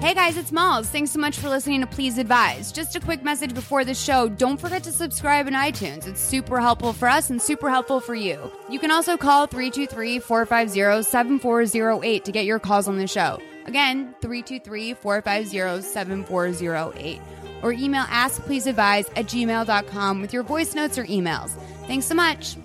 Hey guys, it's Malls. Thanks so much for listening to Please Advise. Just a quick message before the show. Don't forget to subscribe in iTunes. It's super helpful for us and super helpful for you. You can also call 323 450 7408 to get your calls on the show. Again, 323 450 7408. Or email askpleaseadvise at gmail.com with your voice notes or emails. Thanks so much.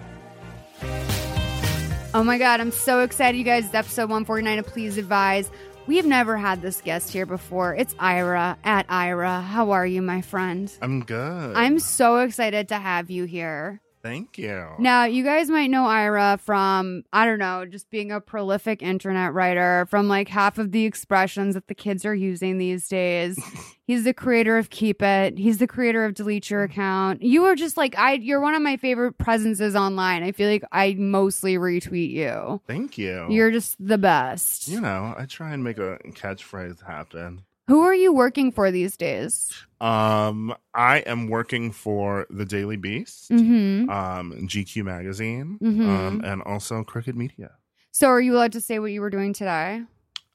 Oh my God, I'm so excited, you guys. It's episode 149 of Please Advise. We have never had this guest here before. It's Ira at Ira. How are you, my friend? I'm good. I'm so excited to have you here. Thank you. Now, you guys might know Ira from, I don't know, just being a prolific internet writer, from like half of the expressions that the kids are using these days. He's the creator of Keep It. He's the creator of Delete Your Account. You are just like, I, you're one of my favorite presences online. I feel like I mostly retweet you. Thank you. You're just the best. you know, I try and make a catchphrase happen. Who are you working for these days? Um, I am working for the Daily Beast, Mm-hmm. um, GQ magazine, Mhm. um, and also Crooked Media. So, are you allowed to say what you were doing today?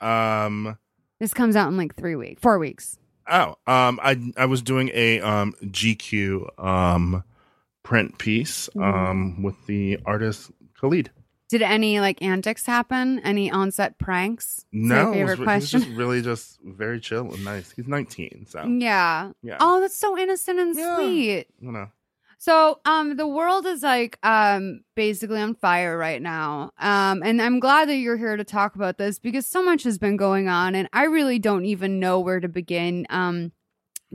Um, This comes out in like three weeks, four weeks. oh, um, I I was doing a um GQ um print piece um with the artist Khalid. Did any like antics happen? Any onset pranks? No, it was favorite re- question. He's just really just very chill and nice. He's 19, so yeah. yeah, Oh, that's so innocent and Yeah. sweet. you know. So, um, the world is like, um, basically on fire right now. Um, and I'm glad that you're here to talk about this because so much has been going on, and I really don't even know where to begin. Um,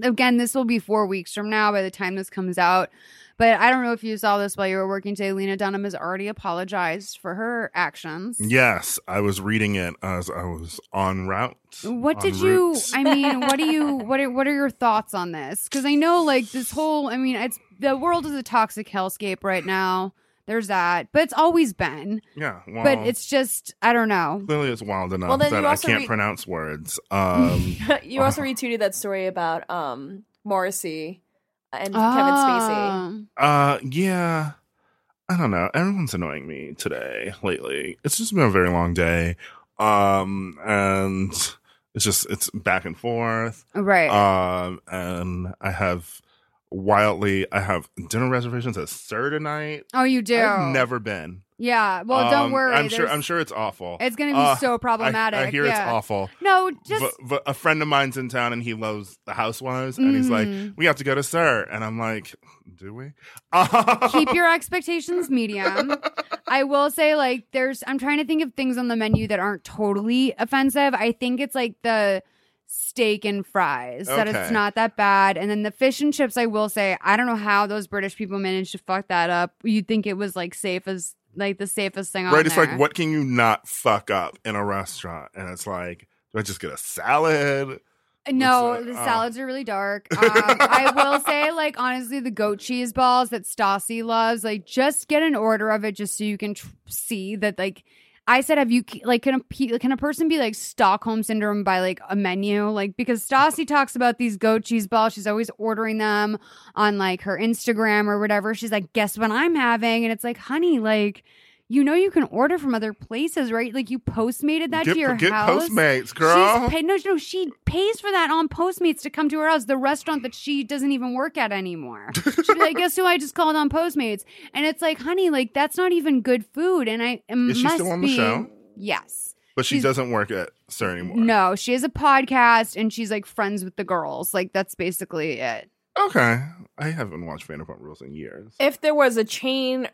again, this will be four weeks from now by the time this comes out. But I don't know if you saw this while you were working today. Lena Dunham has already apologized for her actions. Yes, I was reading it as I was en route. What did you? route. I mean, what do you? What are what are your thoughts on this? Because I know, like this whole. I mean, it's the world is a toxic hellscape right now. There's that, but it's always been. yeah, well, but it's just I don't know. clearly it's wild enough Well, that I can't read- pronounce words. Um, you also retweeted that story about um Morrissey and Kevin Spacey. Oh. uh, yeah, I don't know. Everyone's annoying me today lately. It's just been a very long day. Um, and it's just it's back and forth. Right. Um, and I have wildly, I have dinner reservations at SUR tonight. oh, you do. I've never been. Yeah. Well, don't Um, worry. I'm sure. I'm sure it's awful. It's going to be Uh, so problematic. I, hear yeah. it's awful. No, just but, but a friend of mine's in town and he loves the housewives and he's like, Mhm. we have to go to SUR, and I'm like, do we? keep your expectations medium. I will say, like, there's, I'm trying to think of things on the menu that aren't totally offensive. I think it's like the steak and fries, that it's not that bad. And then the fish and chips, I will say, I don't know how those British people managed to fuck that up. You'd think it was like safe as, like, the safest thing on right. It's there. like, what can you not fuck up in a restaurant? And it's like, do I just get a salad? No, the Oh. salads are really dark. Um, I will say, like, honestly, the goat cheese balls that Stassi loves, like, just get an order of it just so you can tr- see that, like, I said, have you, like, can a, can a person be, like, Stockholm syndrome by, like, a menu? Like, because Stassi talks about these goat cheese balls. She's always ordering them on, like, her Instagram or whatever. She's like, guess what I'm having? And it's like, honey, like, you know you can order from other places, right? Like, you postmated that get to your get house. Postmates, girl. She's no, no, she pays for that on Postmates to come to her house, the restaurant that she doesn't even work at anymore. She'd like, guess who I just called on Postmates? And it's like, honey, like that's not even good food. And I it Is she must still on the be, show? Yes. but she doesn't work at SUR anymore. No, she has a podcast and she's like friends with the girls. Like that's basically it. Okay. I haven't watched Vanderpump Rules in years. If there was a chain,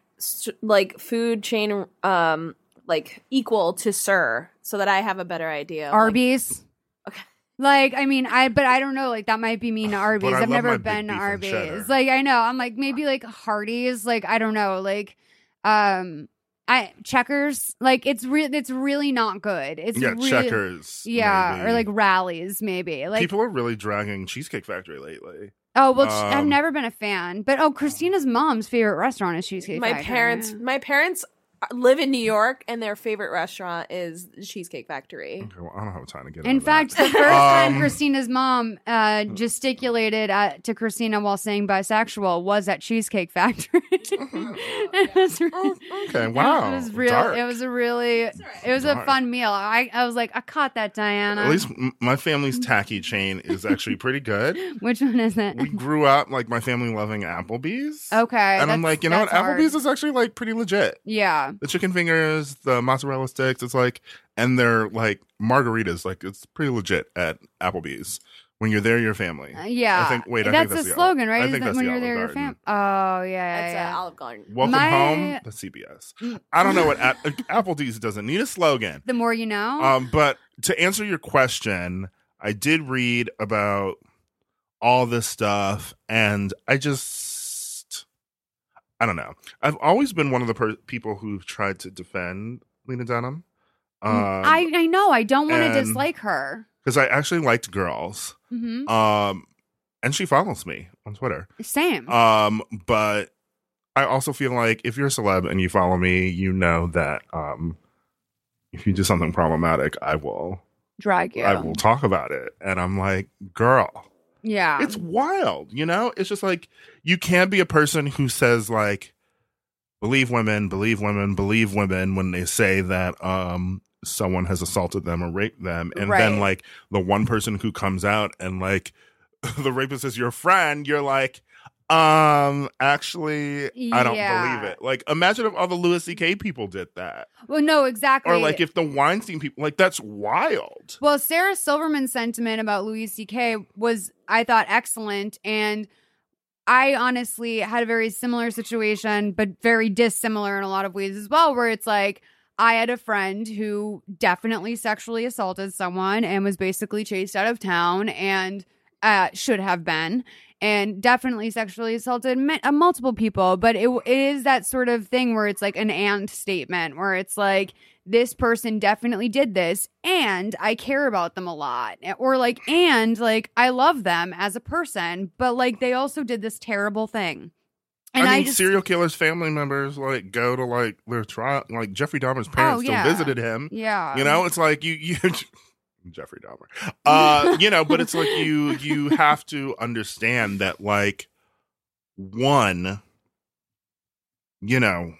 like food chain, um, like equal to SUR, so that I have a better idea. of, like- Arby's. Okay. Like, I mean, I, but I don't know. Like, that might be mean to Arby's. I I've never been to Arby's. Like, I know. I'm like, maybe like Hardee's. Like, I don't know. Like, um, I checkers. Like, it's real. It's really not good. It's yeah, really, checkers. Yeah, maybe. or like Rally's, maybe. Like, people are really dragging Cheesecake Factory lately. Oh well, ch- I've um, never been a fan. But oh, Christina's mom's favorite restaurant is Cheesecake my Factory. parents, my parents live in New York, and their favorite restaurant is Cheesecake Factory. Okay, well, I don't have time to get In fact, that. the first time Um, Christina's mom uh, gesticulated at, to Christina while saying bisexual was at Cheesecake Factory. it was Oh, okay, wow. It was real. Dark. It was a really. It was a fun meal. I, I was like, I caught that, Diana. At least m- my family's tacky chain is actually pretty good. Which one is it? We grew up like my family loving Applebee's. Okay, and I'm like, you know what? hard. Applebee's is actually like pretty legit. Yeah. The chicken fingers, the mozzarella sticks, it's like, and they're like margaritas. Like it's pretty legit at Applebee's. When you're there, you're family. Uh, yeah. I think. Wait, I that's think that's the the slogan, Olive- right? I think that that's when the you're there, your Garden. fam. Oh yeah, yeah, That's yeah. uh, Olive Garden. Welcome My- home. the CBS. I don't know what App- Applebee's doesn't need a slogan. the more you know. Um, but to answer your question, I did read about all this stuff, and I just, I don't know. I've always been one of the per- people who've tried to defend Lena Dunham. Um, I I know. I don't want to dislike her. because I actually liked girls. hmm Um, and she follows me on Twitter. Same. Um, but I also feel like if you're a celeb and you follow me, you know that um, if you do something problematic, I will Drag you. I will talk about it. And I'm like, girl, Yeah. it's wild, you know? It's just like you can't be a person who says like believe women, believe women, believe women when they say that um someone has assaulted them or raped them and Right. then like the one person who comes out and like the rapist is your friend, you're like um actually I don't believe it. Like imagine if all the Louis CK people did that. well, no, exactly. Or like if the Weinstein people like that's wild. Well, Sarah Silverman's sentiment about Louis C.K. was, I thought, excellent. And I honestly had a very similar situation, but very dissimilar in a lot of ways as well, where it's like, I had a friend who definitely sexually assaulted someone and was basically chased out of town and uh, should have been, and definitely sexually assaulted uh, multiple people. But it, it is that sort of thing where it's like an and statement, where it's like, this person definitely did this and I care about them a lot. Or like, and like, I love them as a person, but like, they also did this terrible thing. And I I, mean, just, serial killers' family members like go to like their trial. Like Jeffrey Dahmer's parents Oh, yeah. still visited him. yeah. You know, it's like you you Jeffrey Dahmer. Uh, you know, but it's like you you have to understand that like one, you know,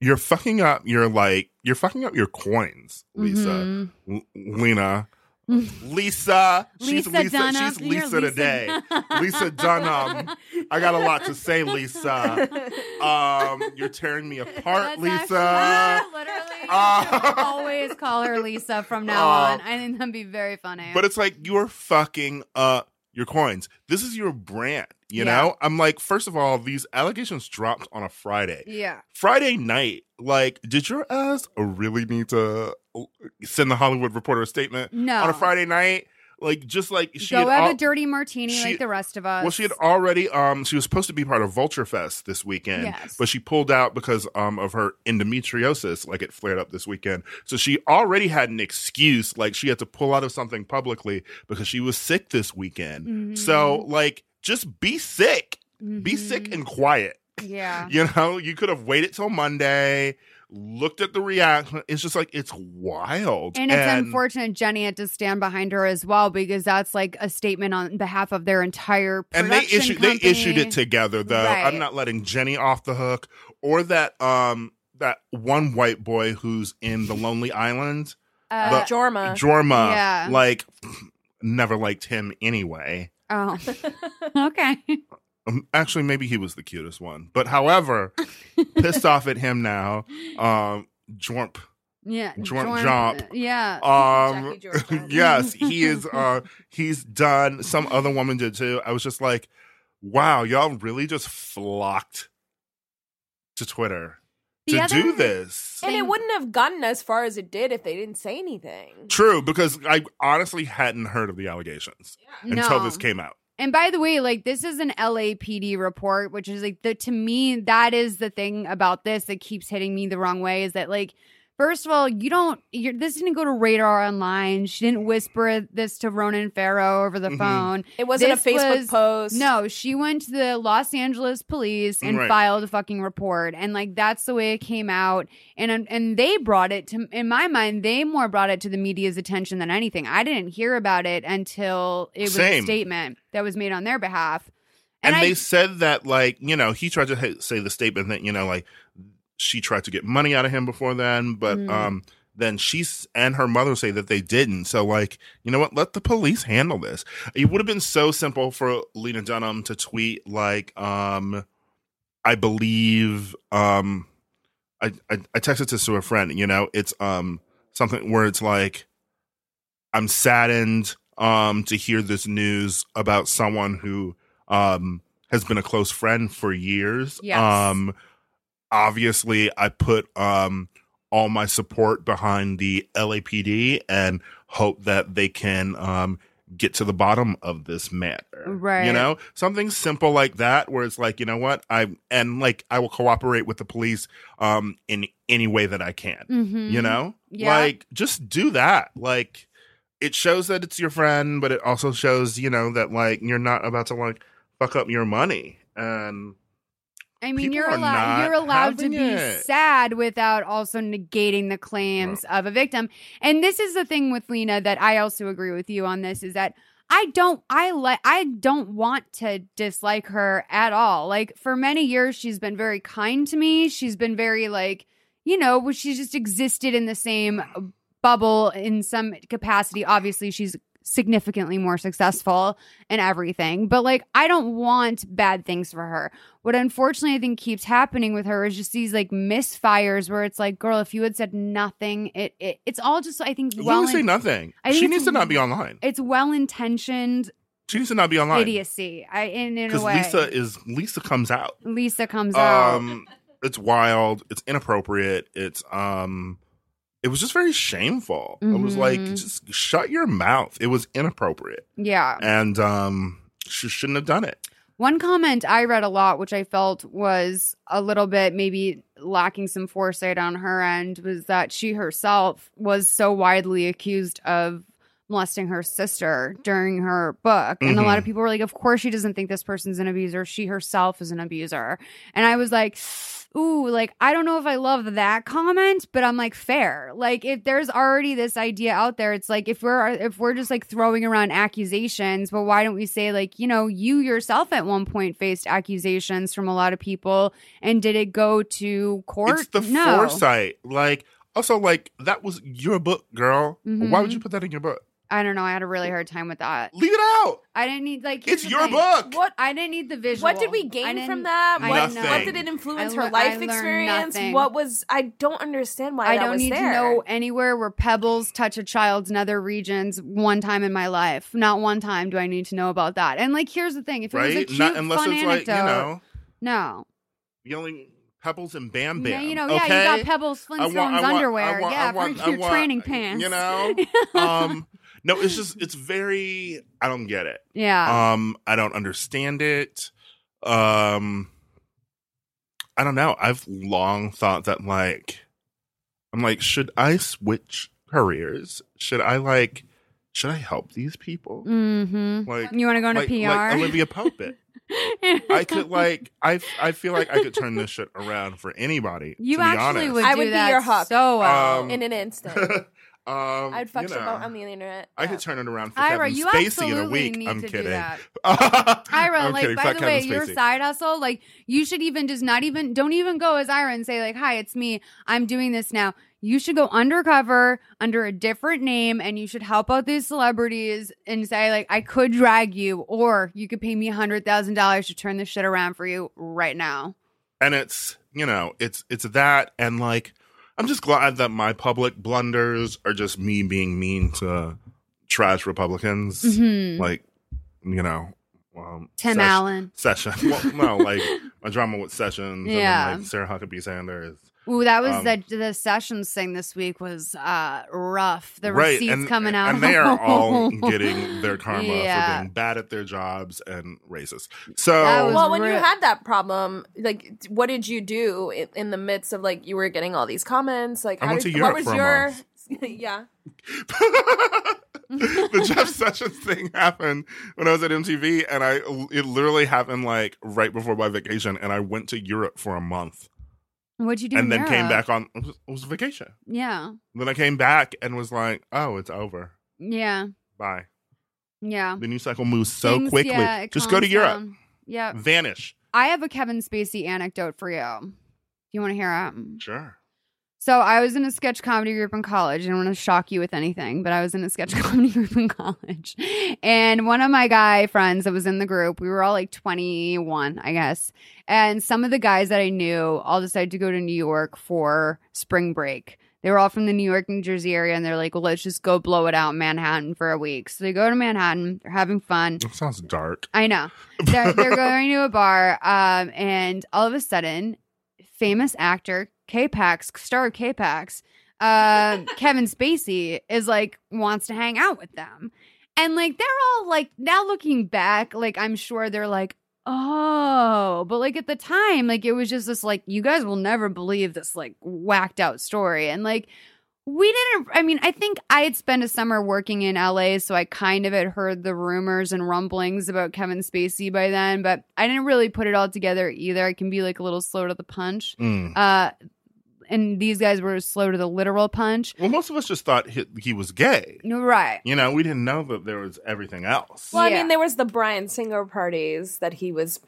you're fucking up. You're like you're fucking up your coins, Lisa, Mhm. L- Lena. Lisa. She's Lisa Lisa. Dunham. She's Lisa, Lisa- today. Lisa Dunham. I got a lot to say, Lisa. Um, you're tearing me apart, That's Lisa. actually- literally, Uh, always call her Lisa from now Uh, on. I think that'd be very funny. But it's like you're fucking uh your coins. This is your brand, you Yeah. know? I'm like, first of all, these allegations dropped on a Friday. yeah, Friday night, like, did your ass really need to uh, send the Hollywood Reporter a statement no. on a Friday night? Like, just like she Go have al- a dirty martini she- like the rest of us. well, she had already um she was supposed to be part of Vulture Fest this weekend, Yes. but she pulled out because um of her endometriosis, like it flared up this weekend. So she already had an excuse, like she had to pull out of something publicly because she was sick this weekend. Mhm. So like just be sick. Be Mhm. sick and quiet. yeah. You know, you could have waited till Monday, looked at the reaction. It's just like it's wild. And it's unfortunate Jenni had to stand behind her as well because that's like a statement on behalf of their entire and they issued company. they issued it together though Right. i'm not letting jenny off the hook or that um that one white boy who's in the lonely island Uh, But- Jorma. jorma Yeah. like never liked him anyway oh, okay. Um, actually maybe he was the cutest one but however pissed off at him now. Um jorp Yeah, Jorm- Jorm- Yeah, um Jackie yes he is uh he's done some other woman did too. I was just like wow y'all really just flocked to twitter The to other do this. And it wouldn't have gotten as far as it did if they didn't say anything. true because i honestly hadn't heard of the allegations until No. this came out And by the way, like this is an LAPD report, which is like the to me that is the thing about this that keeps hitting me the wrong way is that like first of all, you don't you're this didn't go to Radar Online. She didn't whisper this to Ronan Farrow over the Mhm. phone. It wasn't This a Facebook was- post. No, she went to the Los Angeles police and Right. filed a fucking report, and like that's the way it came out. And and they brought it to, in my mind, they more brought it to the media's attention than anything. I didn't hear about it until it was Same. a statement that was made on their behalf. and, I, they said that like you know he tried to say the statement that you know like she tried to get money out of him before then but Mm. um then she's and her mother say that they didn't. So like you know what? Let the police handle this. It would have been so simple for lena dunham to tweet like um i believe um i i, I texted this to a friend you know? It's um something where it's like i'm saddened um to hear this news about someone who um has been a close friend for years. Yes. um obviously i put um all my support behind the lapd and hope that they can um get to the bottom of this matter Right. you know something simple like that where it's like you know what i and like i will cooperate with the police um in any way that i can Mhm. you know Yeah. like just do that like it shows that it's your friend but it also shows you know that like you're not about to like fuck up your money and I mean, people you're allowed you're allowed to be it. sad without also negating the claims of a victim. And this is the thing with Lena that I also agree with you on this is that I don't I like I don't want to dislike her at all. Like for many years she's been very kind to me. She's been very like, you know, she's just existed in the same uh, bubble in some capacity. Obviously, she's significantly more successful and everything. But like, I don't want bad things for her. What unfortunately I think keeps happening with her is just these like misfires where it's like, girl, if you had said nothing, it, it it's all just I think you well, say nothing I think she needs to not be online it's well intentioned she needs to not be online idiocy. I in in a way, lisa is lisa comes out Lisa comes out. um it's wild it's inappropriate it's um it was just very shameful it was like Mhm. just shut your mouth it was inappropriate Yeah. and um she shouldn't have done it One comment I read a lot, which I felt was a little bit maybe lacking some foresight on her end, was that she herself was so widely accused of molesting her sister during her book. And a lot of people were like, of course she doesn't think this person's an abuser. She herself is an abuser. And I was like, ooh, like, I don't know if I love that comment, but I'm like, fair. Like, if there's already this idea out there, it's like, if we're, if we're just like throwing around accusations, well, why don't we say, like, you know, you yourself at one point faced accusations from a lot of people, and did it go to court? it's the no. foresight like also like that was your book girl why would Mhm. you put that in your book I don't know. I had a really hard time with that. Leave it out. I didn't need like. It's your thing. book. What I didn't need the visual. what did we gain from that? What, didn't Nothing. what did it influence I her lear- life learned experience? nothing. What was I don't understand why I that don't was need there. to know anywhere where pebbles touch a child's nether regions one time in my life. Not one time do I need to know about that. And like, here's the thing: if it was a cute, Not unless fun it's anecdote, like, you know, no, the only pebbles and bam bam. yeah, you know, okay? yeah, you got Pebbles I Flintstones want- I want- underwear, I want- yeah, I want- for your want- training pants, You know? um no, it's just it's very I don't get it. yeah, Um I don't understand it. Um I don't know. I've long thought that like I'm like should I switch careers? Should I like should I help these people? mm-hmm. Like You want to go into like, PR? like Olivia Pope. I could like I I feel like I could turn this shit around for anybody. You to be actually honest. would I do would be your Huck. so well. Um, in an instant. um, I'd fuck you shit up on the internet. I could turn it around for Ira, Kevin you Spacey in a week. need I'm to do kidding. that. Ira, Ira, like by the way, your side hustle, like you should even just not even don't even go as Ira and say like, "Hi, it's me. I'm doing this now." You should go undercover under a different name, and you should help out these celebrities and say like, "I could drag you, or you could pay me a hundred thousand dollars to turn this shit around for you right now." and it's you know it's it's that and like I'm just glad that my public blunders are just me being mean to trash Republicans, Mhm. like you know. Um, Tim Sesh- Allen. Session. Well, no, like my drama with Sessions. Yeah. And then, like Sarah Huckabee Sanders. Ooh, that was Um, the the sessions thing this week was uh rough. The right, receipts and, coming out, and they are all getting their karma Yeah. for being bad at their jobs and racist. So well, when you had that problem, like, what did you do in, in the midst of like you were getting all these comments? Like, I how went did, to what Europe was for a your? month. yeah, the Jeff Sessions thing happened when I was at MTV, and I it literally happened like right before my vacation, and I went to Europe for a month, What'd you do? and then came back on. It was, it was vacation. Yeah, Then I came back and was like, "Oh, it's over. yeah, Bye." yeah. The news cycle moves so Things- quickly. yeah, Just go to Europe. Yeah, vanish. I have a Kevin Spacey anecdote for you. Do you want to hear it? Sure. So I was in a sketch comedy group in college. I don't want to shock you with anything, but I was in a sketch comedy group in college. And one of my guy friends that was in the group, we were all like 21, I guess. And some of the guys that I knew all decided to go to New York for spring break. They were all from the New York, New Jersey area, and they're like, well, let's just go blow it out in Manhattan for a week. So they go to Manhattan, they're having fun. That sounds dark. I know. They're, they're going to a bar, um, and all of a sudden, famous actor K-Pax, star of K-Pax, um, Kevin Spacey is like wants to hang out with them, and like they're all like now looking back, like I'm sure they're like. Oh, but like at the time, like it was just this like you guys will never believe this like whacked out story. And like we didn't I mean, I think I had spent a summer working in LA, so I kind of had heard the rumors and rumblings about Kevin Spacey by then, but I didn't really put it all together either. I can be like a little slow to the punch. Mm. Uh and these guys were slow to the literal punch. Well, most of us just thought he, he was gay. No, Right. You know, we didn't know that there was everything else. well, I Yeah. mean, there was the Bryan Singer parties that he was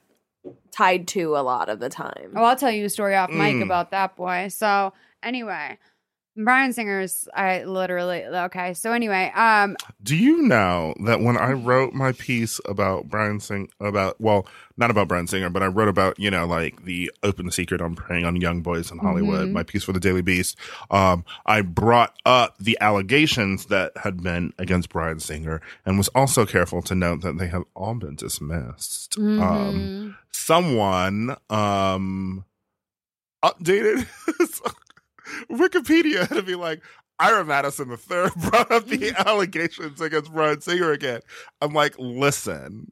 tied to a lot of the time. Oh, I'll tell you a story off mic Mm. about that boy. So anyway, Bryan Singer's I literally okay. So anyway, um Do you know that when I wrote my piece about Bryan Sing about well, not about Bryan Singer, but I wrote about, you know, like the open secret on preying on young boys in Hollywood, Mhm. my piece for the Daily Beast, um, I brought up the allegations that had been against Bryan Singer and was also careful to note that they have all been dismissed. Um mhm. someone um updated Wikipedia to be like Ira Madison the third brought up the allegations against Bryan Singer again. I'm like, listen,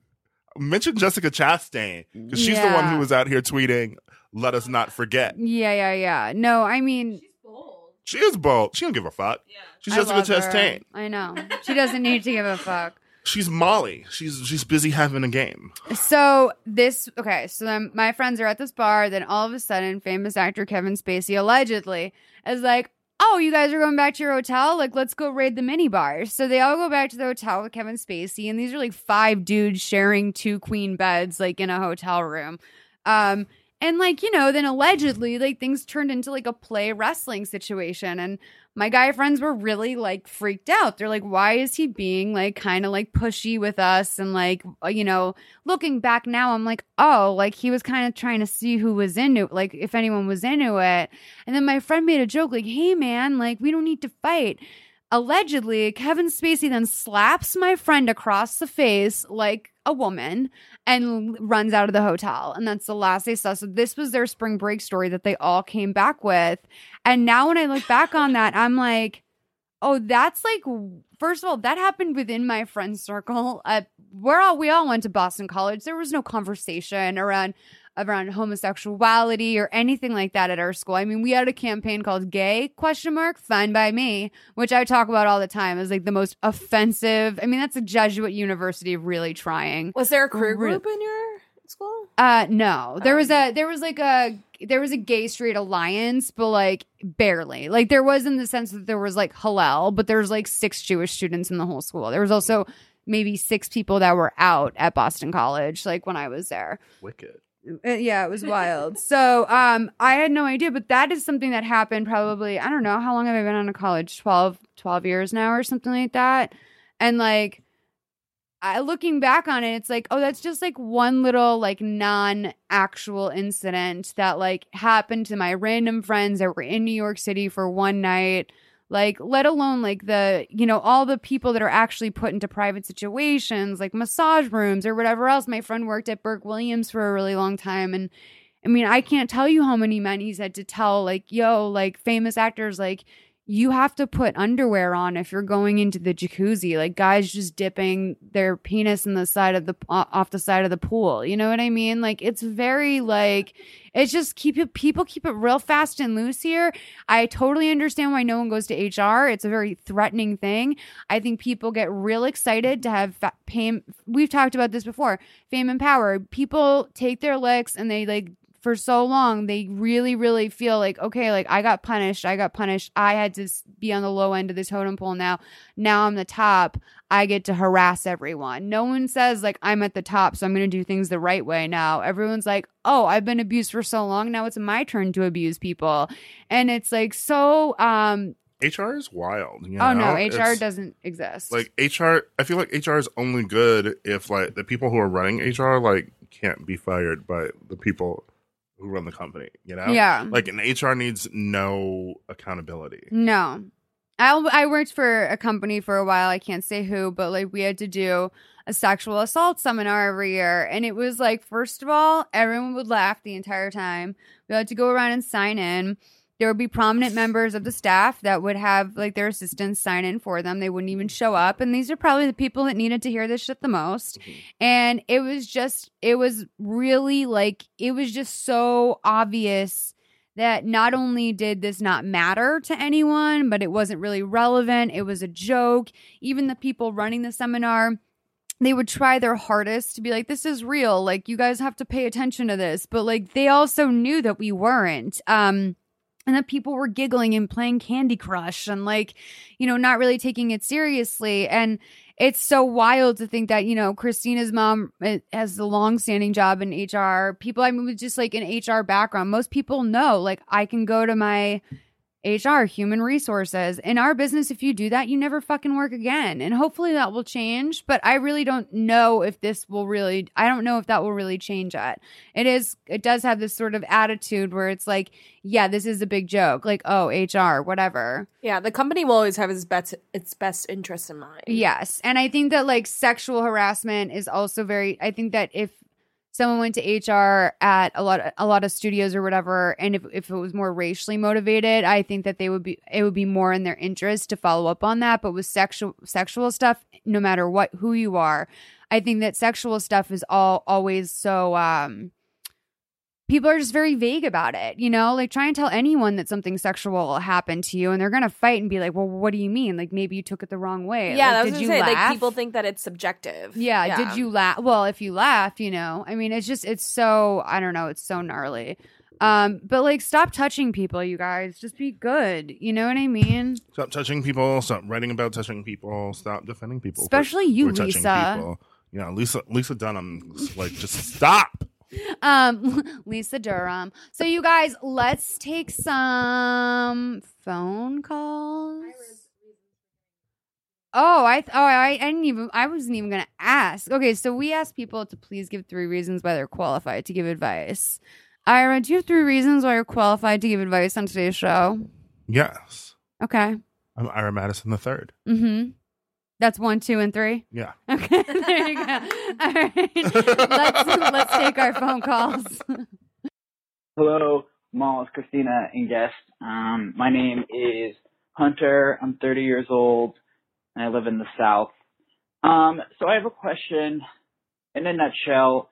mention Jessica Chastain because she's the one Yeah. who was out here tweeting, "Let us not forget." Yeah, yeah, yeah. No, I mean She's bold. She is bold. She don't give a fuck. She's I Jessica love her. Chastain. I know. She doesn't need to give a fuck. She's Molly. She's she's busy having a game. So this okay, so then my friends are at this bar, then all of a sudden famous actor Kevin Spacey allegedly is like, Oh, you guys are going back to your hotel? Like, let's go raid the mini bars. So they all go back to the hotel with Kevin Spacey, and these are like five dudes sharing two queen beds, like in a hotel room. Um, And like, you know, then allegedly, like things turned into like a play wrestling situation. And my guy friends were really like freaked out. They're like, why is he being like kind of like pushy with us? And like, uh, you know, looking back now, I'm like, oh, like he was kind of trying to see who was into it, like if anyone was into it. And then my friend made a joke, like, hey man, like we don't need to fight. Allegedly, Kevin Spacey then slaps my friend across the face like a woman and runs out of the hotel. And that's the last they saw. So this was their spring break story that they all came back with. And now when I look back on that, I'm like, oh, that's like first of all, that happened within my friend circle. Uh, we're all we all went to Boston College. There was no conversation around around homosexuality or anything like that at our school. I mean, we had a campaign called "Gay?" question mark Fine by me, which I talk about all the time as like the most offensive. I mean, that's a Jesuit university really trying. Was there a queer group in your school? Uh, no, there was a there was like a there was a gay straight alliance, but like barely. Like there was in the sense that there was like Hillel, but there's like six Jewish students in the whole school. There was also maybe six people that were out at Boston College, like when I was there. Wicked. Uh, yeah, it was wild. so um, I had no idea, but that is something that happened probably, I don't know, how long have I been on a college? 12, 12 years now or something like that. And like, I, looking back on it, it's like, oh, that's just like one little like non actual incident that like happened to my random friends that were in New York City for one night like let alone like the you know all the people that are actually put into private situations like massage rooms or whatever else. My friend worked at burke williams for a really long time. And i mean i can't tell you how many men he's had to tell like yo like famous actors like you have to put underwear on if you're going into the jacuzzi like guys just dipping their penis in the side of the uh, off the side of the pool you know what i mean? Like it's very like it's just keep it people keep it real fast and loose here. I totally understand why no one goes to hr it's a very threatening thing. I think people get real excited to have fa- fame we've talked about this before fame and power. People take their licks and they like for so long they really really feel like okay like i got punished i got punished i had to be on the low end of the totem pole now now i'm the top i get to harass everyone no one says like i'm at the top so i'm going to do things the right way now everyone's like oh i've been abused for so long now it's my turn to abuse people and it's like so um HR is wild. You oh no, HR It's- doesn't exist. like HR. I feel like HR is only good if like the people who are running HR like can't be fired by the people who run the company. You know, yeah, Like an HR needs no accountability. No. I I worked for a company for a while. I can't say who, but like we had to do a sexual assault seminar every year. And it was like, first of all, everyone would laugh the entire time. We had to go around and sign in. There would be prominent members of the staff that would have like their assistants sign in for them. They wouldn't even show up. And these are probably the people that needed to hear this shit the most. And it was just, it was really like, it was just so obvious that not only did this not matter to anyone, but it wasn't really relevant. It was a joke. Even the people running the seminar, they would try their hardest to be like, this is real. Like, you guys have to pay attention to this. But like, they also knew that we weren't. Um, and that people were giggling and playing Candy Crush and like, you know, not really taking it seriously. And it's so wild to think that, you know, Christina's mom uh, has a long standing job in HR. People, I mean, with just like an HR background, most people know, like, I can go to my HR, human resources. In our business, if you do that, you never fucking work again. And hopefully that will change. But I really don't know if this will really, I don't know if that will really change it. It is, it does have this sort of attitude where it's like, yeah, this is a big joke. Like, oh, HR, whatever. Yeah, the company will always have its best its best interest in mind. Yes. And I think that like sexual harassment is also very I think that if someone went to HR at a lot of, a lot of studios or whatever and if, if it was more racially motivated, I think that they would be it would be more in their interest to follow up on that, but with sexual sexual stuff no matter what who you are, I think that sexual stuff is all always so um people are just very vague about it, you know? Like try and tell anyone that something sexual happened to you and they're going to fight and be like, "Well, what do you mean? Like maybe you took it the wrong way." Yeah, like, that was did gonna you say, laugh? like people think that it's subjective. Yeah, did you laugh? Well, if you laughed, you know. I mean, it's just it's so I don't know, it's so gnarly. Um, but like stop touching people, you guys. Just be good. You know what I mean? Stop touching people. Stop writing about touching people. Stop defending people. for- Especially you, for touching Lisa. people. You know, Lisa Lisa Dunham. Like, just stop. um, Lisa Durham. So you guys, let's take some phone calls. Oh, I th- oh I, I didn't even I wasn't even gonna ask. Okay, so we asked people to please give three reasons why they're qualified to give advice. Ira, do you have three reasons why you're qualified to give advice on today's show? Yes. Okay. I'm Ira Madison the third. Mm-hmm. That's one, two, and three. Yeah. Okay, there you go. All right, let's let's take our phone calls. Hello, Malls, Christina, and guest. Um, my name is Hunter. I'm 30 years old, and I live in the South. Um, so I have a question. In a nutshell,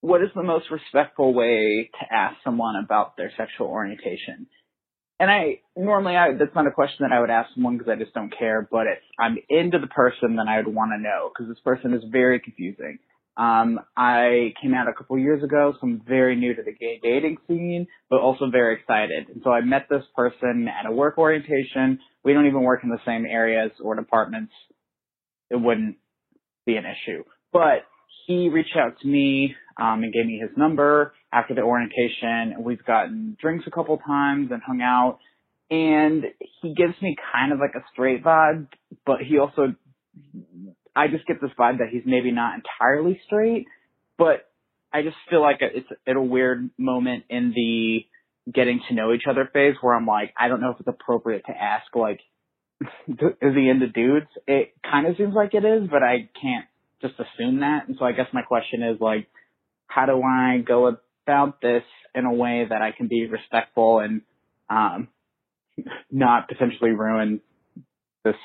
what is the most respectful way to ask someone about their sexual orientation? And I normally I, that's not a question that I would ask someone because I just don't care. But if I'm into the person, then I would want to know because this person is very confusing. Um, I came out a couple years ago, so I'm very new to the gay dating scene, but also very excited. And so I met this person at a work orientation. We don't even work in the same areas or departments. It wouldn't be an issue. But he reached out to me um, and gave me his number after the orientation. We've gotten drinks a couple times and hung out. And he gives me kind of like a straight vibe, but he also I just get this vibe that he's maybe not entirely straight, but I just feel like it's at a weird moment in the getting to know each other phase where I'm like, I don't know if it's appropriate to ask like, is he into dudes? It kind of seems like it is, but I can't just assume that. And so I guess my question is like, how do I go about this in a way that I can be respectful and um, not potentially ruin this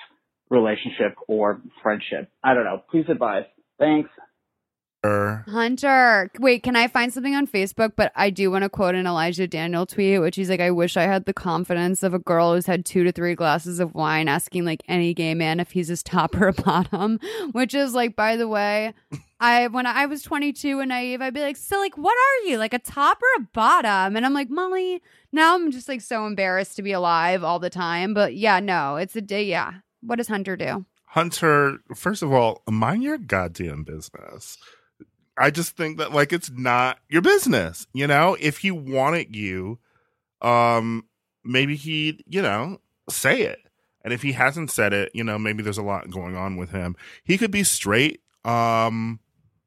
relationship or friendship. I don't know. Please advise. Thanks. Hunter, wait, can I find something on Facebook? But I do want to quote an Elijah Daniel tweet, which he's like, I wish I had the confidence of a girl who's had two to three glasses of wine asking like any gay man if he's his top or bottom, which is like, by the way, I when I was 22 and naive, I'd be like, so like, what are you, like a top or a bottom? And I'm like, Molly, now I'm just like so embarrassed to be alive all the time. But yeah, no, it's a day. Yeah, what does Hunter do? Hunter, first of all, mind your goddamn business. I just think that like it's not your business, you know? If he wanted you, um maybe he'd, you know, say it. And if he hasn't said it, you know, maybe there's a lot going on with him. He could be straight, um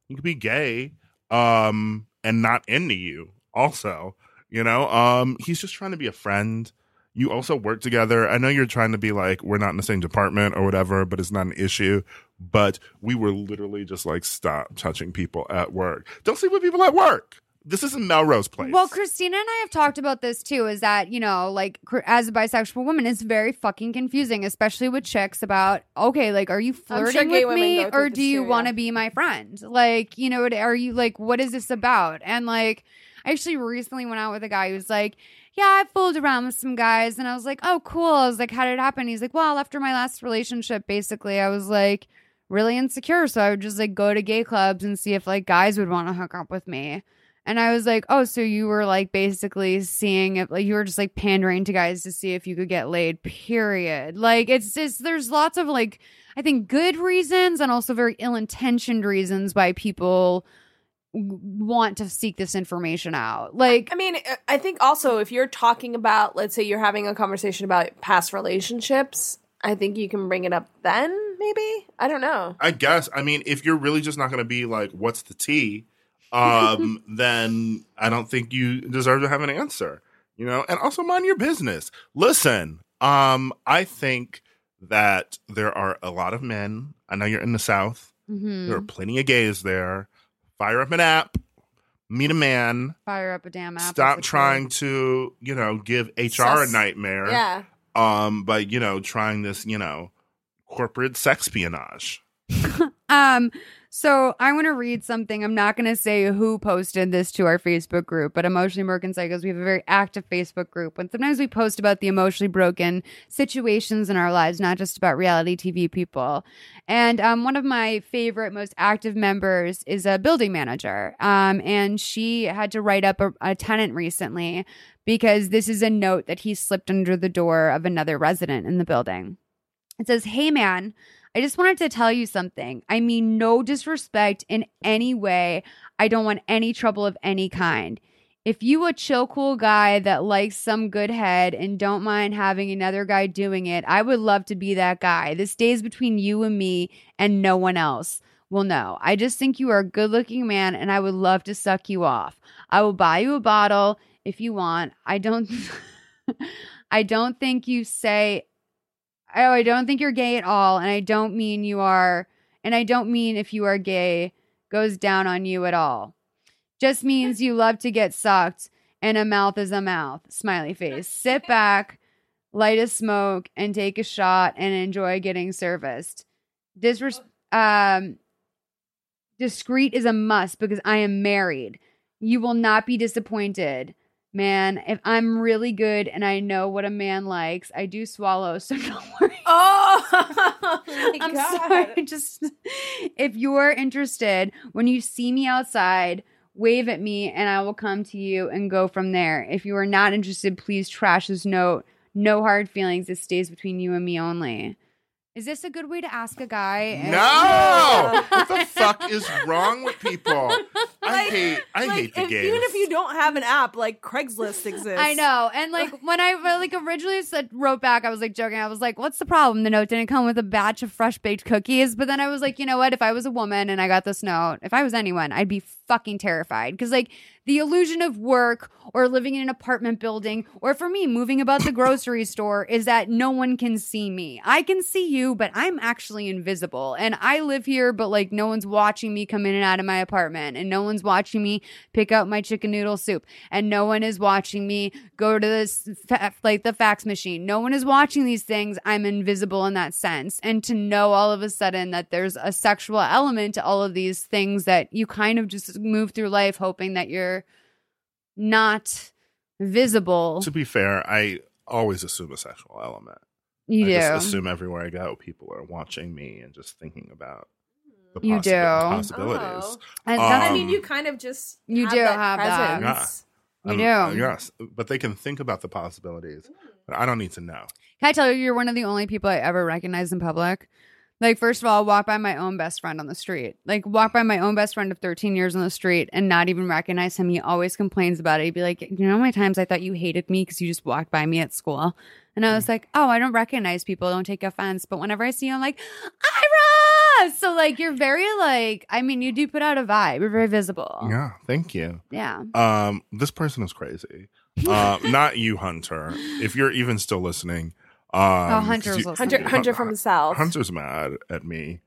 he could be gay, um and not into you also, you know? Um he's just trying to be a friend you also work together. I know you're trying to be like, we're not in the same department or whatever, but it's not an issue. But we were literally just like, stop touching people at work. Don't sleep with people at work. This isn't Melrose Place. Well, Christina and I have talked about this too. Is that you know, like as a bisexual woman, it's very fucking confusing, especially with chicks. About okay, like, are you flirting gay with me, or do you want to be my friend? Like, you know, are you like, what is this about? And like, I actually recently went out with a guy who's like, yeah, I fooled around with some guys, and I was like, oh, cool. I was like, how did it happen? He's like, well, after my last relationship, basically, I was like really insecure, so I would just like go to gay clubs and see if like guys would want to hook up with me. And I was like, oh, so you were like basically seeing if like you were just like pandering to guys to see if you could get laid, period. Like it's just, there's lots of like, I think good reasons and also very ill intentioned reasons why people want to seek this information out. Like, I mean, I think also if you're talking about, let's say you're having a conversation about past relationships, I think you can bring it up then, maybe. I don't know. I guess. I mean, if you're really just not going to be like, what's the tea? Um, then I don't think you deserve to have an answer, you know? And also mind your business. Listen, um, I think that there are a lot of men. I know you're in the South. mhm. There are plenty of gays there. Fire up an app, meet a man. fire up a damn app. Stop trying to, you know, give HR Sus- a nightmare. Yeah. Um, by you know, trying this, you know, corporate sex sexpionage. Um, so I want to read something. I'm not going to say who posted this to our Facebook group, but Emotionally Broken Psychos, we have a very active Facebook group. And sometimes we post about the emotionally broken situations in our lives, not just about reality TV people. And um, one of my favorite, most active members is a building manager. Um, and she had to write up a, a tenant recently because this is a note that he slipped under the door of another resident in the building. It says, Hey man, I just wanted to tell you something. I mean, no disrespect in any way. I don't want any trouble of any kind. If you a chill, cool guy that likes some good head and don't mind having another guy doing it, I would love to be that guy. This stays between you and me and no one else. Well, no, I just think you are a good looking man and I would love to suck you off. I will buy you a bottle if you want. I don't I don't think you say oh, I don't think you're gay at all and I don't mean you are and I don't mean if you are gay goes down on you at all. Just means you love to get sucked and a mouth is a mouth. Smiley face. Sit back, light a smoke and take a shot and enjoy getting serviced. Disres- um discreet is a must because I am married. You will not be disappointed. Man, if I'm really good and I know what a man likes, I do swallow, so don't worry. Oh, my I'm God. sorry. Just if you're interested, when you see me outside, wave at me and I will come to you and go from there. If you are not interested, please trash this note. No hard feelings. It stays between you and me only. Is this a good way to ask a guy? if- No! what the fuck is wrong with people? I Like- hate I Like, hate the if- gays. Even if you don't have an app, like Craigslist exists. I know. And like when I like originally said wrote back, I was like joking. I was like, "What's the problem?" The note didn't come with a batch of fresh baked cookies. But then I was like, you know what? If I was a woman and I got this note, if I was anyone, I'd be fucking terrified because like the illusion of work or living in an apartment building or for me moving about the grocery store is that no one can see me. I can see you, but I'm actually invisible. And I live here, but like no one's watching me come in and out of my apartment and no one's watching me pick up my chicken noodle soup and no one is watching me go to this like the fax machine. No one is watching these things. I'm invisible in that sense. And to know all of a sudden that there's a sexual element to all of these things that you kind of just move through life hoping that you're not visible. to be fair, I always assume a sexual element. You I do. just assume everywhere I go, people are watching me and just thinking about the You possi- do. possibilities. Oh. And Um, I mean, you kind of just You have do that have that. presence. You Um, do. yes, but they can think about the possibilities. But I don't need to know. Can I tell you, you're one of the only people I ever recognize in public? Like, first of all, walk by my own best friend on the street. Like, walk by my own best friend of 13 years on the street and not even recognize him. He always complains about it. He'd be like, You know, my times I thought you hated me because you just walked by me at school? And I was like, Oh, I don't recognize people. Don't take offense. But whenever I see you, I'm like, Ira! So, like, you're very, like, I mean, you do put out a vibe. You're very visible. Yeah, thank you. Yeah. Um, this person is crazy. Uh, not you, Hunter. If you're even still listening. Um, Oh, Hunter's 'cause you- Hunter, Hunter from the south. Hunter's mad at me.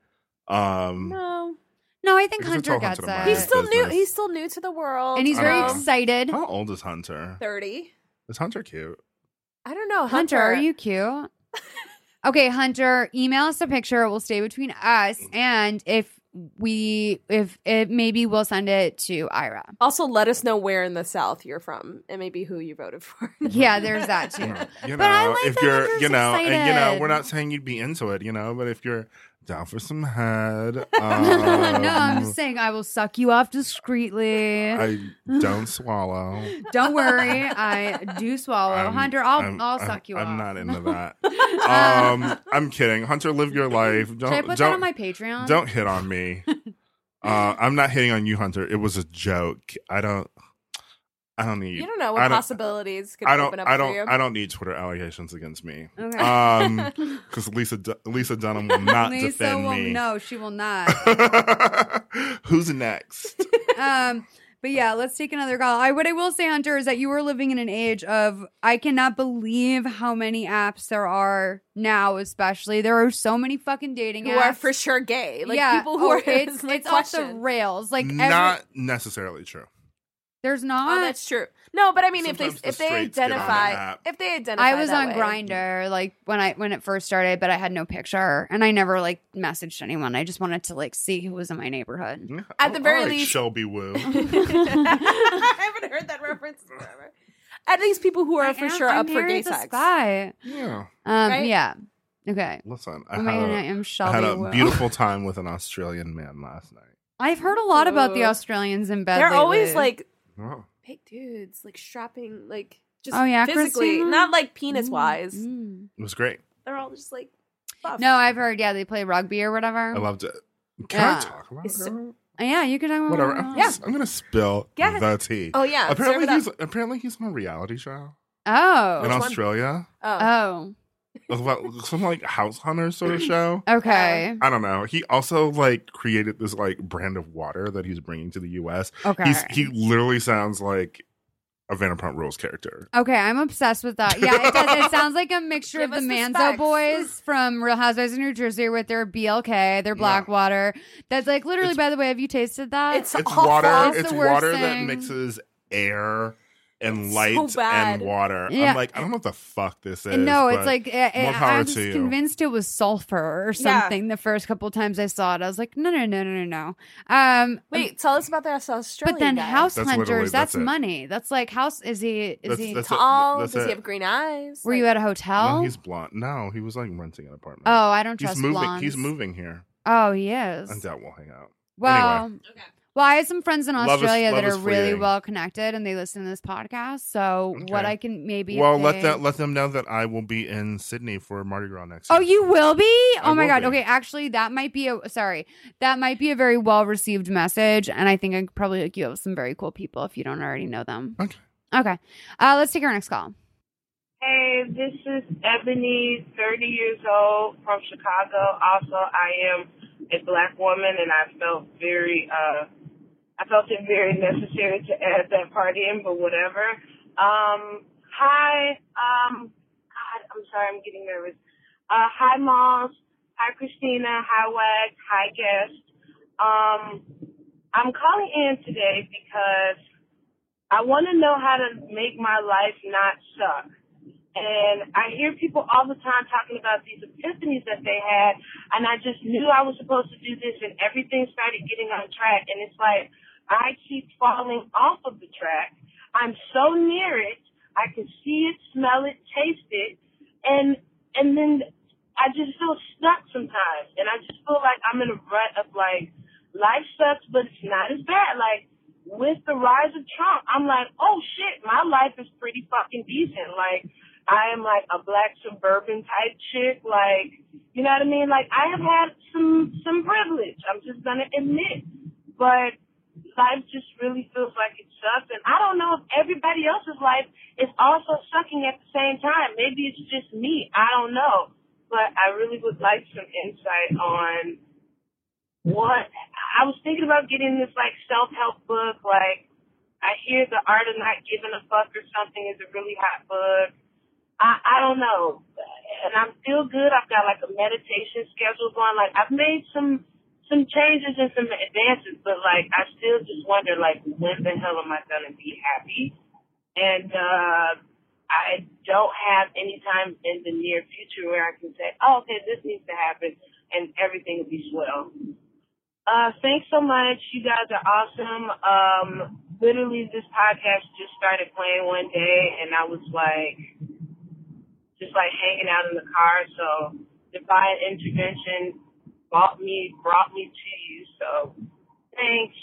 Um, No, No, I think Because Hunter told gets Hunter it. he's his still new. He's still new to the world, and he's very Uh, excited. how old is Hunter? thirty. Is Hunter cute? I don't know, Hunter, are you cute? okay, Hunter, email us a picture. It will stay between us, and if we, if it maybe we'll send it to Ira. Also, let us know where in the south you're from and maybe who you voted for. Yeah, there's that too. You know, But I like if that you're, Hunter's you know, and you know, we're not saying you'd be into it, you know, but if you're down for some head, um, no, I'm just saying I will suck you off discreetly. I don't swallow. Don't worry, I do swallow. I'm- Hunter, I'll I'm- I'll I'm- suck you off. I'm not into that. um, I'm kidding. Hunter, live your life. Don't Should I put that don't on my Patreon? don't hit on me. uh, I'm not hitting on you, Hunter. It was a joke. I don't. I don't need. you don't know I what don't- possibilities could I don't. open up I don't. you. I don't need Twitter allegations against me. Okay. Um, because Lisa Du- Lisa Dunham will not Lisa defend will me. no, she will not. Who's next? um but yeah let's take another call i what i will say hunter is that you are living in an age of i cannot believe how many apps there are now especially there are so many fucking dating apps. who apps are for sure gay. Like yeah people who oh, are it's, like, it's off the rails like every, not necessarily true. There's not Oh, that's true. No, but I mean, if they the if they straights get on an identify if they identify, I was that on way. Grindr like when I when it first started, but I had no picture and I never like messaged anyone. I just wanted to like see who was in my neighborhood. Yeah, At I- the very like least- Shelby Woo. I haven't heard that reference forever. At least people who are I for am- sure I up for gay sex. guy. yeah. Um, Right? yeah. Okay. Listen, I Oh had my God, I a, am I Shelby. had a Woo. beautiful time with an Australian man last night. I've heard a lot about the Australians in bed. They're lately. always like Oh. big dudes, like strapping, like just Oh, yeah, physically, Christina? not like penis wise. Mm. It was great. They're all just like buff. No, I've heard. Yeah, they play rugby or whatever. I loved it. Can Yeah. I talk about He's it? so- yeah, you can talk about Whatever. whatever I'm, you just- I'm gonna spill Yeah. the tea. Oh yeah. apparently he's apparently he's on a reality show Oh. in Which one? Australia. Oh. Oh. About some like house hunter sort of show. Okay. I don't know. He also like created this like brand of water that he's bringing to the U.S. Okay. He's he literally sounds like a Vanderpump Rules character. Okay, I'm obsessed with that. Yeah, it does. It sounds like a mixture Give of the us the Manzo boys from Real Housewives of New Jersey with their BLK, their Blackwater. That's like literally. It's- by the way, have you tasted that? It's It's awful. water. It's It's the worst water that mixes air and light so and water. Yeah. I'm like, I don't know what the fuck this is. no, it's like uh, more uh, I was to you. convinced it was sulfur or Yeah. something. The first couple times I saw it, I was like, no, no, no, no, no, no. Um, Wait, tell us about that Australian but then guy. House That's Hunters, that's, that's money. That's like house. Is he? Is That's- he? that's- tall. that's Does it. he have green eyes? were you at a hotel? no, he's blonde. No, he was like renting an apartment. oh, I don't he's trust moving. blondes. He's moving here. Oh, he is. I doubt we'll hang out. Well, Anyway. Well, I have some friends in Love is- Australia love that is are really fleeting. well connected, and they listen to this podcast. So, what I can maybe well, if let they- them let them know that I will be in Sydney for Mardi Gras next. Oh, year. you will be? Oh my god. be. Okay, actually, that might be a sorry. That might be a very well received message, and I think I could probably hook you up with some very cool people if you don't already know them. Okay. Okay. Uh, let's take our next call. Hey, this is Ebony, 30 years old from Chicago. Also, I am a black woman, and I felt very, uh, I felt it very necessary to add that part in, but whatever. Um, hi, um, God, I'm sorry, I'm getting nervous. Uh, hi, Moss. Hi, Christina. Hi, Wags. Hi, guest. Um, I'm calling in today because I want to know how to make my life not suck. And I hear people all the time talking about these epiphanies that they had, and I just knew I was supposed to do this, and everything started getting on track. And it's like I keep falling off of the track. I'm so near it, I can see it, smell it, taste it, and and then I just feel stuck sometimes, and I just feel like I'm in a rut of like life sucks, but it's not as bad. Like with the rise of Trump, I'm like, oh shit, my life is pretty fucking decent. Like I am like a black suburban type chick. Like you know what I mean? Like I have had some some privilege. I'm just gonna admit, but life just really feels like it sucks. And I don't know if everybody else's life is also sucking at the same time. Maybe it's just me. I don't know. But I really would like some insight on what I was thinking about getting this like self help book. Like I hear the art of not giving a fuck or something is a really hot book. I I don't know, and I'm still good. I've got like a meditation schedule going. Like I've made some some changes and some advances, but like I still just wonder like when the hell am I gonna be happy? And uh I don't have any time in the near future where I can say, oh, okay, this needs to happen, and everything will be swell. Uh, thanks so much. You guys are awesome. Um, literally, this podcast just started playing one day, and I was like, just like hanging out in the car. So, divine intervention brought me brought me you. So, thanks.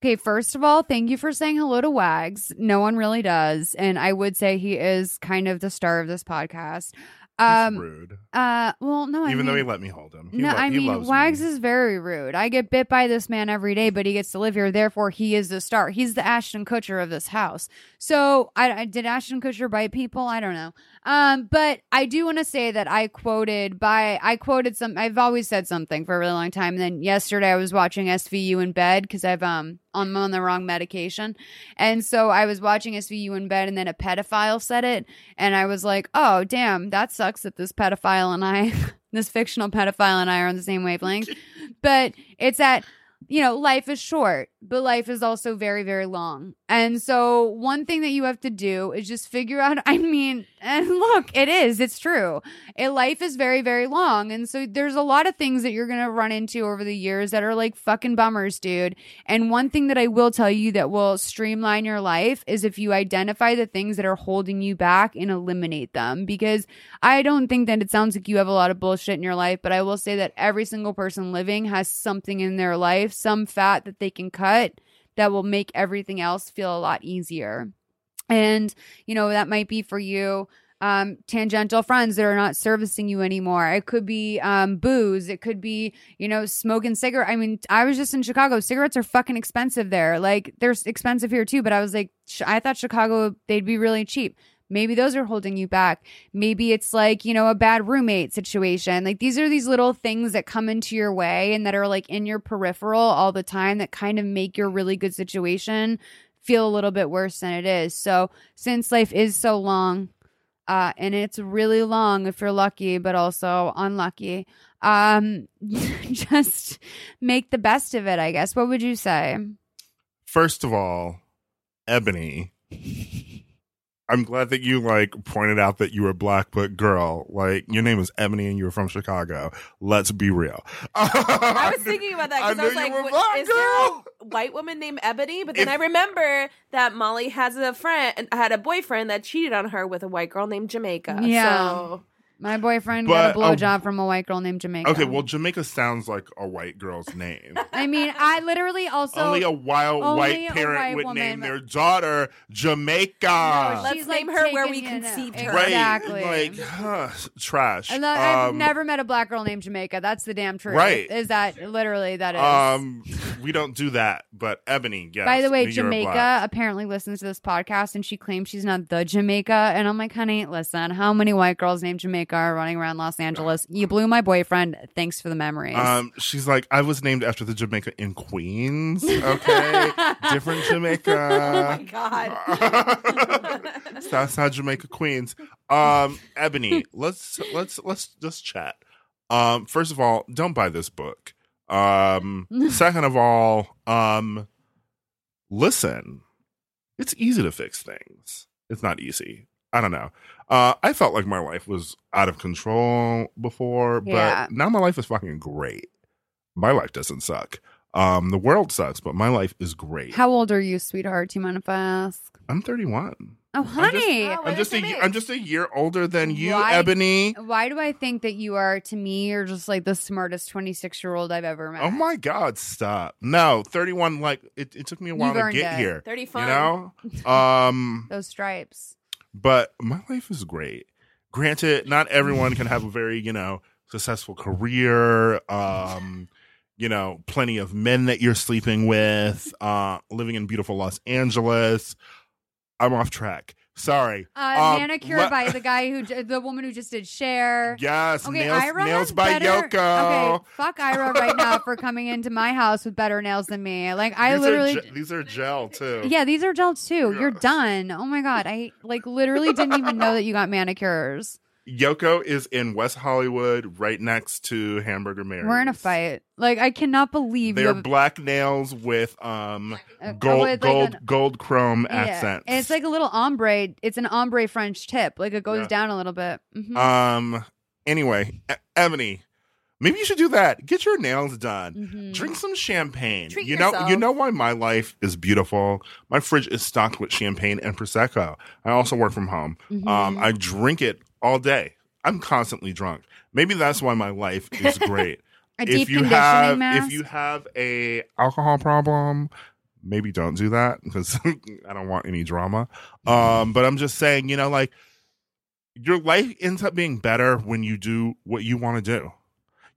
Okay, first of all, thank you for saying hello to Wags. No one really does, and I would say he is kind of the star of this podcast. Um, rude. uh, well, no, I Even mean, though he let me hold him. He no, lo- I mean Wags me. is very rude. I get bit by this man every day, but he gets to live here. Therefore, he is the star. He's the Ashton Kutcher of this house. So, I, I did Ashton Kutcher bite people? I don't know. Um, but I do want to say that I quoted by I quoted some. I've always said something for a really long time. And then yesterday I was watching SVU in bed because I've um I'm on the wrong medication, and so I was watching SVU in bed, and then a pedophile said it, and I was like, oh damn, that sucks that this pedophile and I, this fictional pedophile and I are on the same wavelength. but it's that you know life is short, but life is also very very long, and so one thing that you have to do is just figure out. I mean, and look, it is, it's true. A life is very very long, and so there's a lot of things that you're gonna run into over the years that are like fucking bummers, dude. And one thing that I will tell you that will streamline your life is if you identify the things that are holding you back and eliminate them. Because I don't think that it sounds like you have a lot of bullshit in your life, but I will say that every single person living has something in their life, some fat that they can cut that will make everything else feel a lot easier. And, you know, that might be for you um, tangential friends that are not servicing you anymore. It could be um, booze. It could be, you know, smoking cigarette. I mean, I was just in Chicago. Cigarettes are fucking expensive there. Like, they're expensive here too, but I was like, sh- I thought Chicago, they'd be really cheap. Maybe those are holding you back. Maybe it's like, you know, a bad roommate situation. Like these are these little things that come into your way and that are like in your peripheral all the time that kind of make your really good situation feel a little bit worse than it is. So, since life is so long, uh, and it's really long if you're lucky, but also unlucky, um, just make the best of it, I guess. What would you say? First of all, Ebony, I'm glad that you like pointed out that you were black, but girl, like your name is Ebony and you were from Chicago. Let's be real. I was thinking about that I because I, was you like, were what- black, is there girl. a white woman named Ebony? But then If- I remember that Molly has a friend, had a boyfriend that cheated on her with a white girl named Jamaica. Yeah. So My boyfriend got a But, uh, blowjob from a white girl named Jamaica. Okay, well, Jamaica sounds like a white girl's name. I mean, I literally also Only a wild only white parent white would woman- name their daughter Jamaica. No, Let's she's, name like, her where we in- conceived her. right, Exactly. like huh, trash. And that- I've Um, never met a black girl named Jamaica. That's the damn truth. Right. Is that literally that is? Um, we don't do that, but Ebony, yes. By the way, New Jamaica apparently listens to this podcast and she claims she's not the Jamaica. And I'm like, honey, listen, how many white girls named Jamaica are running around Los Angeles? You blew my boyfriend. Thanks for the memories. Um, she's like, I was named after the Jamaica in Queens. Okay, different Jamaica. oh my god. Southside Jamaica, Queens. Um, Ebony, let's let's let's just chat. Um, first of all, don't buy this book. Um, second of all, um, listen. It's easy to fix things. It's not easy. I don't know. Uh, I felt like my life was out of control before, but Yeah. now my life is fucking great. My life doesn't suck. Um, the world sucks, but my life is great. how old are you, sweetheart? Do you mind if I ask? I'm 31. Oh, honey. Oh, I'm just a same year, age. I'm just a year older than you, Why- Ebony. Why do I think that you are, to me, you're just like the smartest 26 year old I've ever met? Oh my God, stop! No, 31. Like it, it took me a while You've to get it. here. 30 You know, um, Those stripes. But my life is great. Granted, not everyone can have a very you know successful career. Um, you know, plenty of men that you're sleeping with. Uh, living in beautiful Los Angeles. I'm off track. Sorry. Uh, Um, manicured le- by the guy who, the woman who just did share. Yes, Okay, nails, Ira nails by better, Yoko. Okay, fuck Ira right now for coming into my house with better nails than me. Like I these literally, are ge- these are gel too. yeah, these are gels too. You're done. Oh my god, I like literally didn't even know that you got manicures. Yoko is in West Hollywood, right next to Hamburger Mary. We're in a fight. Like I cannot believe you They're have black nails with um uh, gold with, like, gold an- gold chrome yeah. accents. And it's like a little ombre. It's an ombre French tip. Like it goes Yeah. down a little bit. Mhm. um. Anyway, E- Ebony, maybe you should do that. Get your nails done. Mhm. Drink some champagne. Treat you know, yourself. you know why my life is beautiful. My fridge is stocked with champagne and prosecco. I also work from home. Um, Mhm. I drink it all day. I'm constantly drunk. Maybe that's why my life is great. if you have mask. if you have a alcohol problem maybe don't do that because i don't want any drama um but i'm just saying you know like your life ends up being better when you do what you want to do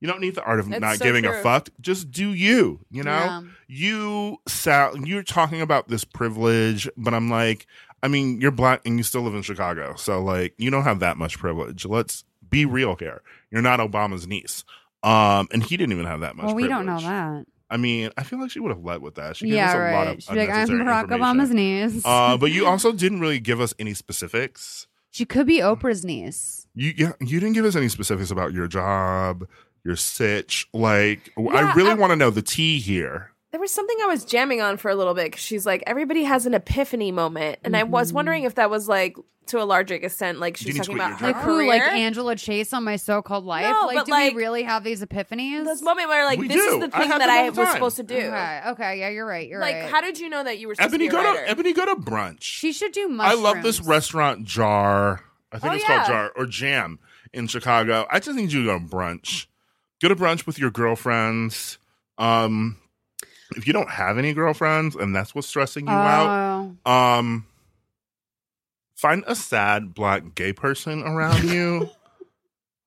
you don't need the art of not so giving true. a fuck just do you you know Yeah. you sound you're talking about this privilege but i'm like i mean you're black and you still live in chicago so like you don't have that much privilege let's be real here you're not obama's niece um and he didn't even have that much Well, we don't know that. i mean i feel like she would have led with that she gave Yeah, us a right. lot of She's like, I'm unnecessary Barack information. Obama's niece. uh but you also didn't really give us any specifics she could be Oprah's niece. you yeah, you didn't give us any specifics about your job your sitch like i Yeah, really I- want to know the tea here There was something I was jamming on for a little bit 'cause she's like, everybody has an epiphany moment. And I was Mhm. wondering if that was like, to a larger extent, like she Do you was need to talking about Like who? Like. Angela Chase on My So-Called Life? No, like, but, do like- we really have these epiphanies? This moment where like, We this do. is the thing have that them I was supposed to do. Okay, okay, yeah, you're right. You're. Like, right. how did you know that you were supposed ebony to be a go writer? to ebony go to brunch she should do much. I love this restaurant Jar. I think Oh, it's yeah. called Jar or Jam in Chicago. I just need you to go to brunch. Go to brunch with your girlfriends. Um, if you don't have any girlfriends and that's what's stressing you out, Oh, um, find a sad black gay person around you.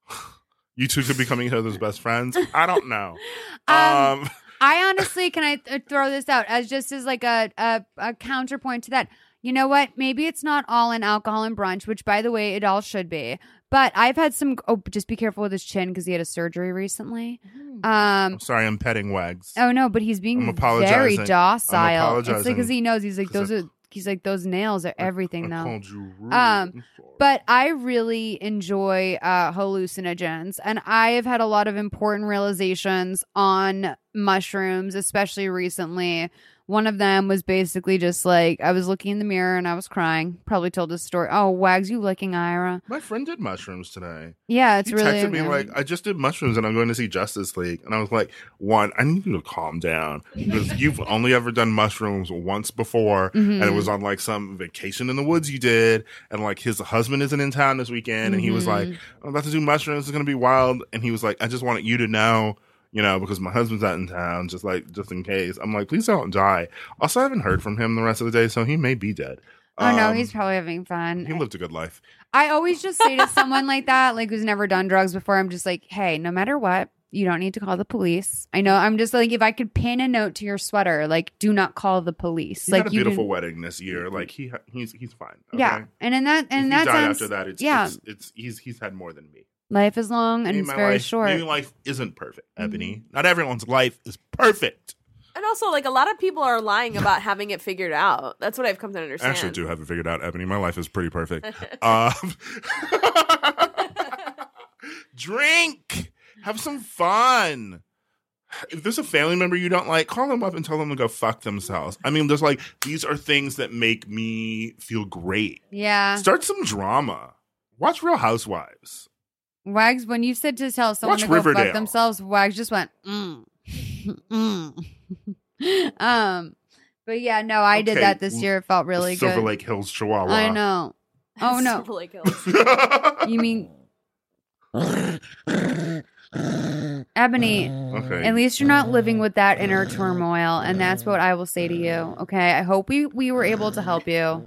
you two could be become each other's best friends. I don't know. Um, Um, I honestly can I th- throw this out as just as like a, a a counterpoint to that. You know what? Maybe it's not all in alcohol and brunch, which by the way, it all should be. But I've had some. Oh, just be careful with his chin because he had a surgery recently. Um. I'm sorry, I'm petting Wags. Oh no, but he's I'm being apologizing. very I'm docile. It's apologizing because he knows he's like 'cause those I- are. He's like those nails are everything I now. called you rude. Um, I'm sorry. But I really enjoy uh, hallucinogens, and I have had a lot of important realizations on mushrooms, especially recently. One of them was basically just like I was looking in the mirror and I was crying. Probably told this story. Oh, Wags, you licking Ira? my friend did mushrooms today. Yeah, it's really. he really. texted me like, "I just did mushrooms and I'm going to see Justice League," and I was like, "One, I need you to calm down because you've only ever done mushrooms once before, and it Mhm. was on like some vacation in the woods you did, and like his husband isn't in town this weekend, and he was like, Mhm. I'm about to do mushrooms, it's gonna be wild," and he was like, "I just wanted you to know." You know, because my husband's not in town, just like just in case. I'm like, please don't die. Also, I haven't heard from him the rest of the day, so he may be dead. oh no, Um, he's probably having fun. he lived a good life. I always just say to someone like that, like who's never done drugs before, I'm just like, hey, no matter what, you don't need to call the police. I know. I'm just like, if I could pin a note to your sweater, like, do not call the police. He like, had a beautiful wedding this year. Like he he's he's fine. Okay? Yeah, and in that, and that died sense, after that, it's yeah. it's, it's he's he's had more than me. Life is long and Maybe it's my very life, short. Mm-hmm. Maybe life isn't perfect, Ebony. Not everyone's life is perfect. And also, like a lot of people are lying about having it figured out. That's what I've come to understand. I understand. actually do have it figured out, Ebony. My life is pretty perfect. um, drink, have some fun. If there's a family member you don't like, call them up and tell them to go fuck themselves. I mean, there's like these are things that make me feel great. yeah, Start some drama. Watch Real Housewives. Wags. When you said to tell someone Watch to go Riverdale. fuck themselves, Wags just went, mm. mm. um, but yeah, no, I did Okay, that this year. It felt really good. Silver good. Lake Hills, Chihuahua. I know. Oh no, Silver Lake Hills. you mean Ebony? okay. At least you're not living with that inner turmoil, and that's what I will say to you. Okay, I hope we we were able to help you.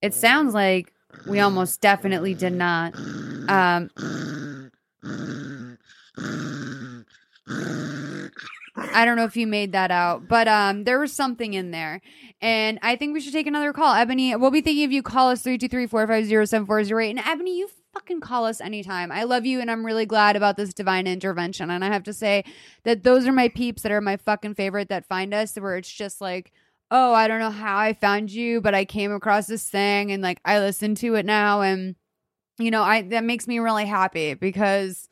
It sounds like we almost definitely did not. Um, I don't know if you made that out, but um, there was something in there, and I think we should take another call. Ebony, we'll be thinking of you. Call us three two three four five zero seven four zero eight, and Ebony, you fucking call us anytime. I love you, and I'm really glad about this divine intervention. And I have to say that those are my peeps that are my fucking favorite that find us, where it's just like. Oh, I don't know how I found you, but I came across this thing and like I listen to it now and you know, I that makes me really happy because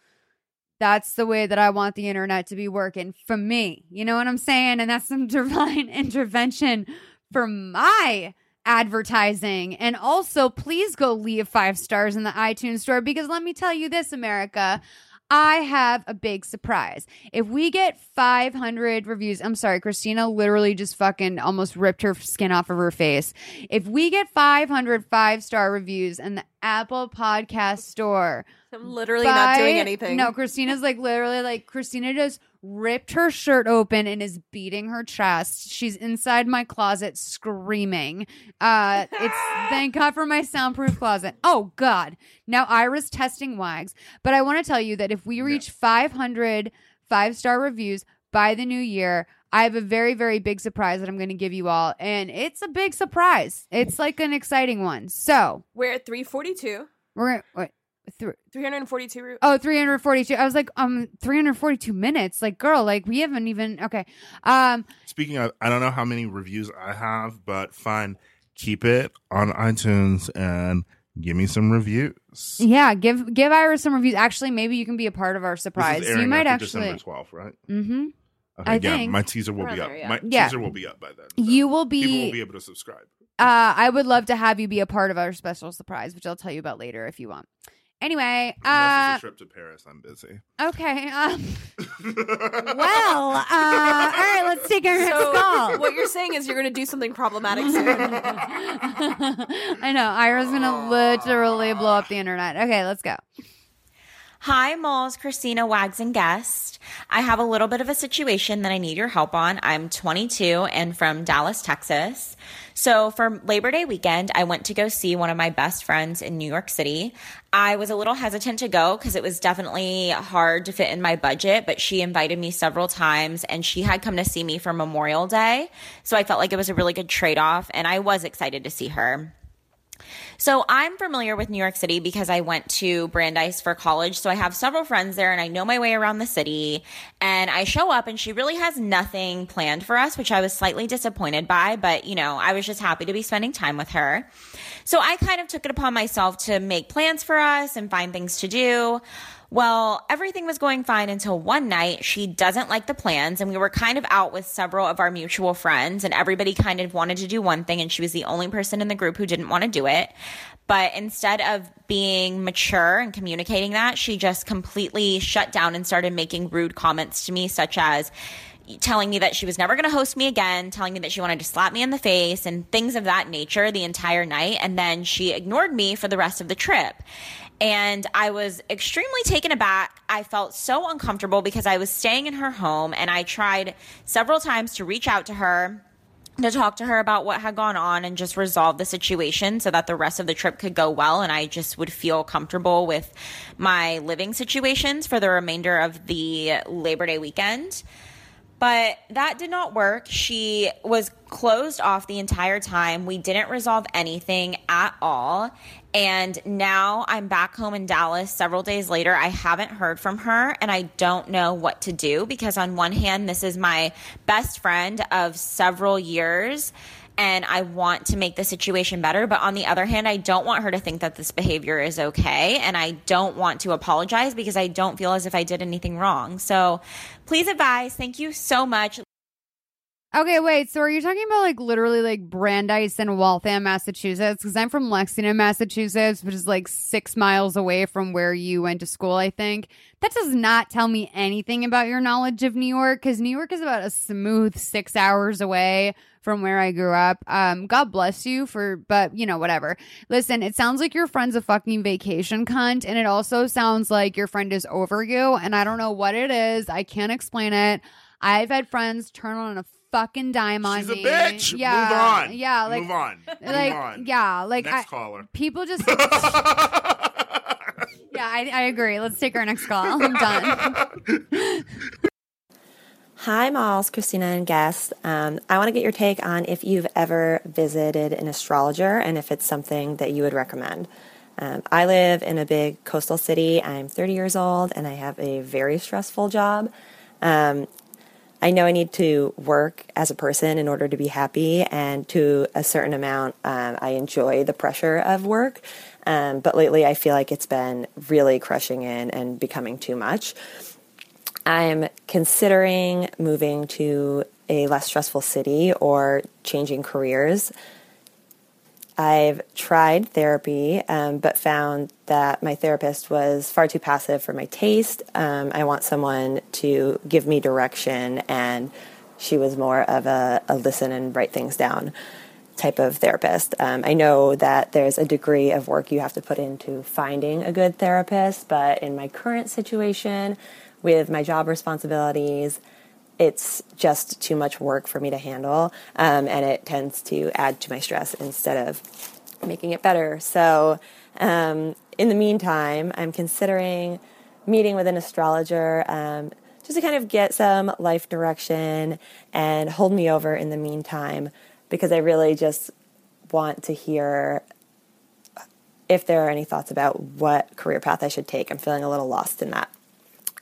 that's the way that I want the internet to be working for me. You know what I'm saying? And that's some divine intervention for my advertising. And also, please go leave five stars in the iTunes store because let me tell you this, America. I have a big surprise. If we get 500 reviews, I'm sorry, Christina literally just fucking almost ripped her skin off of her face. If we get 500 five star reviews in the Apple Podcast Store, I'm literally not doing anything. No, Christina's like literally like Christina just ripped her shirt open and is beating her chest. She's inside my closet screaming. Uh it's thank God for my soundproof closet. Oh God. Now Ira's testing wags. But I want to tell you that if we reach 500 five-star reviews by the new year, I have a very, very big surprise that I'm going to give you all. And it's a big surprise. It's like an exciting one. So We're at 342. we're at, wait, th- 342 oh 342 I was like, um, 342 minutes. Like, girl, like we haven't even okay. Um, Speaking of, I don't know how many reviews I have, but fine. Keep it on iTunes and give me some reviews. yeah, give give Iris some reviews. Actually, maybe you can be a part of our This surprise. is You might after actually December 12th, right? Mm-hmm. Okay, I yeah, think. my teaser will Around be up. there, yeah. My Yeah. teaser will be up by then. so You will be. people will be be able to subscribe. uh I would love to have you be a part of our special surprise, which I'll tell you about later if you want. Anyway, Unless uh it's a trip to Paris, I'm busy. okay. Um well, uh all right, let's take our next So call. what you're saying is you're going to do something problematic soon. I know. Ira's gonna literally blow up the internet. Okay, let's go. Hi, Malls, Christina Wags and guest. I have a little bit of a situation that I need your help on. I'm 22 and from Dallas, Texas. So for Labor Day weekend, I went to go see one of my best friends in New York City. I was a little hesitant to go because it was definitely hard to fit in my budget, but she invited me several times and she had come to see me for Memorial Day. So I felt like it was a really good trade off and I was excited to see her. So I'm familiar with New York City because I went to Brandeis for college. So I have several friends there and I know my way around the city. And I show up and she really has nothing planned for us, which I was slightly disappointed by. But, you know, I was just happy to be spending time with her. So I kind of took it upon myself to make plans for us and find things to do. Well, everything was going fine until one night she doesn't like the plans, and we were kind of out with several of our mutual friends, and everybody kind of wanted to do one thing, and she was the only person in the group who didn't want to do it. But instead of being mature and communicating that, she just completely shut down and started making rude comments to me, such as, telling me that she was never going to host me again, telling me that she wanted to slap me in the face and things of that nature the entire night. And then she ignored me for the rest of the trip. And I was extremely taken aback. I felt so uncomfortable because I was staying in her home and I tried several times to reach out to her to talk to her about what had gone on and just resolve the situation so that the rest of the trip could go well and I just would feel comfortable with my living situations for the remainder of the Labor Day weekend. But that did not work. She was closed off the entire time. We didn't resolve anything at all. And now I'm back home in Dallas several days later. I haven't heard from her and I don't know what to do because, on one hand, this is my best friend of several years and I want to make the situation better. But on the other hand, I don't want her to think that this behavior is okay. And I don't want to apologize because I don't feel as if I did anything wrong. So please advise. Thank you so much. Okay, wait. So are you talking about like literally like Brandeis and Waltham, Massachusetts? Because I'm from Lexington, Massachusetts, which is like six miles away from where you went to school, I think. That does not tell me anything about your knowledge of New York because New York is about a smooth six hours away from where I grew up. Um, God bless you for, but you know, whatever. Listen, it sounds like your friend's a fucking vacation cunt, and it also sounds like your friend is over you, and I don't know what it is. I can't explain it. I've had friends turn on a fucking dime on She's me. a bitch. Yeah, Move on. Yeah, like move on. like move on. yeah, like Next I, caller. people just. yeah, I, I agree. Let's take our next call. I'm done. Hi, Malls, Christina, and guests. Um, I want to get your take on if you've ever visited an astrologer and if it's something that you would recommend. Um, I live in a big coastal city. I'm 30 years old and I have a very stressful job. Um, I know I need to work as a person in order to be happy, and to a certain amount, um, I enjoy the pressure of work. Um, but lately, I feel like it's been really crushing in and becoming too much. I'm considering moving to a less stressful city or changing careers. I've tried therapy, um, but found that my therapist was far too passive for my taste. Um, I want someone to give me direction, and she was more of a, a listen and write things down type of therapist. Um, I know that there's a degree of work you have to put into finding a good therapist, but in my current situation, with my job responsibilities, it's just too much work for me to handle, um, and it tends to add to my stress instead of making it better. So, um, in the meantime, I'm considering meeting with an astrologer um, just to kind of get some life direction and hold me over in the meantime, because I really just want to hear if there are any thoughts about what career path I should take. I'm feeling a little lost in that.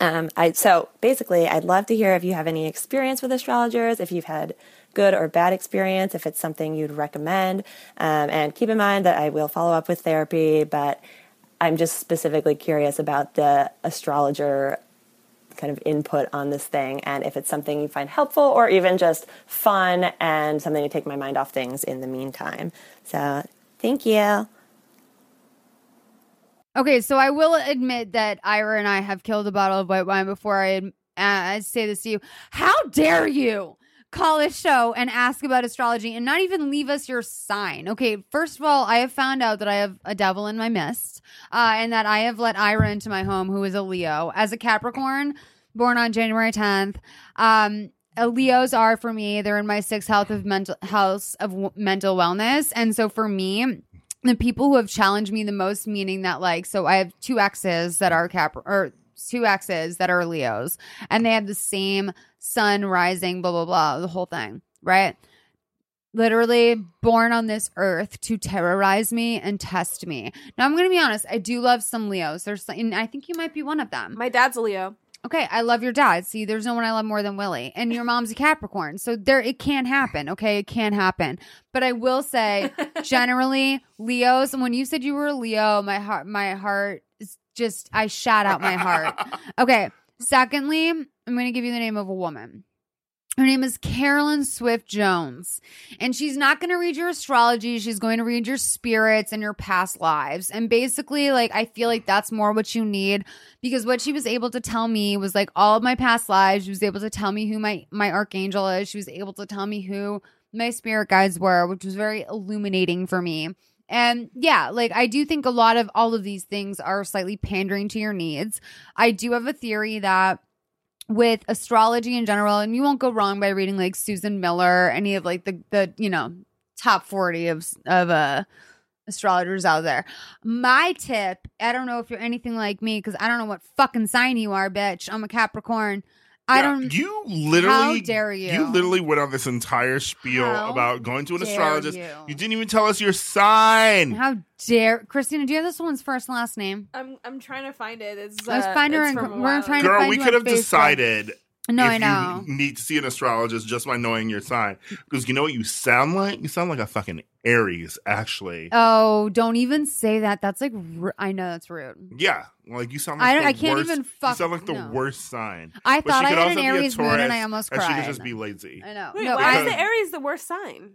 Um, I, so basically, I'd love to hear if you have any experience with astrologers, if you've had good or bad experience, if it's something you'd recommend. Um, and keep in mind that I will follow up with therapy, but I'm just specifically curious about the astrologer kind of input on this thing and if it's something you find helpful or even just fun and something to take my mind off things in the meantime. So, thank you. Okay, so I will admit that Ira and I have killed a bottle of white wine before I uh, say this to you. How dare you call a show and ask about astrology and not even leave us your sign. Okay, first of all, I have found out that I have a devil in my midst, uh, and that I have let Ira into my home, who is a Leo. As a Capricorn, born on January 10th, um, Leos are for me. They're in my sixth health of mental house of w- mental wellness, and so for me, the people who have challenged me the most, meaning that like, so I have two exes that are Cap or two exes that are Leos, and they have the same sun rising, blah blah blah, the whole thing, right? Literally born on this earth to terrorize me and test me. Now I'm gonna be honest. I do love some Leos. There's, and I think you might be one of them. My dad's a Leo. Okay, I love your dad. See, there's no one I love more than Willie. And your mom's a Capricorn. So there it can happen. Okay, it can happen. But I will say, generally, Leos, and when you said you were a Leo, my heart my heart is just I shot out my heart. Okay. Secondly, I'm gonna give you the name of a woman. Her name is Carolyn Swift Jones. And she's not going to read your astrology. She's going to read your spirits and your past lives. And basically, like, I feel like that's more what you need because what she was able to tell me was like all of my past lives. She was able to tell me who my, my archangel is. She was able to tell me who my spirit guides were, which was very illuminating for me. And yeah, like I do think a lot of all of these things are slightly pandering to your needs. I do have a theory that with astrology in general, and you won't go wrong by reading like Susan Miller, any of like the the you know top forty of of uh astrologers out there. My tip, I don't know if you're anything like me because I don't know what fucking sign you are, bitch. I'm a Capricorn. I Yeah, don't. You literally. How dare you? You literally went on this entire spiel How about going to an dare astrologist. you. You didn't even tell us your sign. How dare Christina? Do you have this woman's first last name? I'm I'm trying to find it. It's Let's uh, find her it's in- from a we're trying ago. to Girl, find we could on have Facebook. decided No, if I know. you need to see an astrologist just by knowing your sign. Because you know what you sound like? You sound like a fucking Aries, actually. Oh, don't even say that. That's like r- I know that's rude. yeah. Like you sound I like don't- the I can't worst, even fuck- You sound like the no. worst sign. I But thought I could had also an be a Aries moon and I almost and cried. she could just be lazy. I know. Wait, no, why I, is the Aries the worst sign?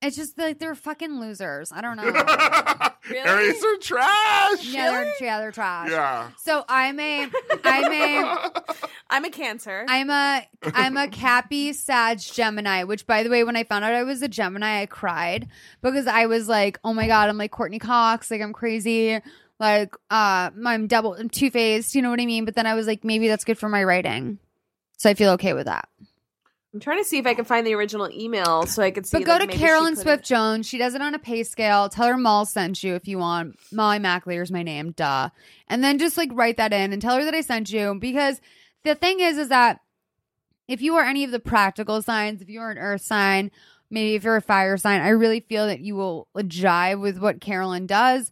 It's just like they're fucking losers. I don't know. Really? Aries are trash. yeah, they're yeah, they're trash. Yeah. So I'm a I'm a I'm a Cancer. I'm a I'm a Cappy Sag Gemini, which by the way, when I found out I was a Gemini, I cried because I was like, oh my god, I'm like Courteney Cox, like I'm crazy, like uh I'm double I'm two faced, you know what I mean? But then I was like, maybe that's good for my writing. So I feel okay with that. I'm trying to see if I can find the original email so I could see. But go like, to Carolyn Swift it- Jones. She does it on a pay scale. Tell her Maul sent you if you want. Molly McAleer is my name, duh. And then just like write that in and tell her that I sent you. Because the thing is, is that if you are any of the practical signs, if you're an earth sign, maybe if you're a fire sign, I really feel that you will jive with what Carolyn does.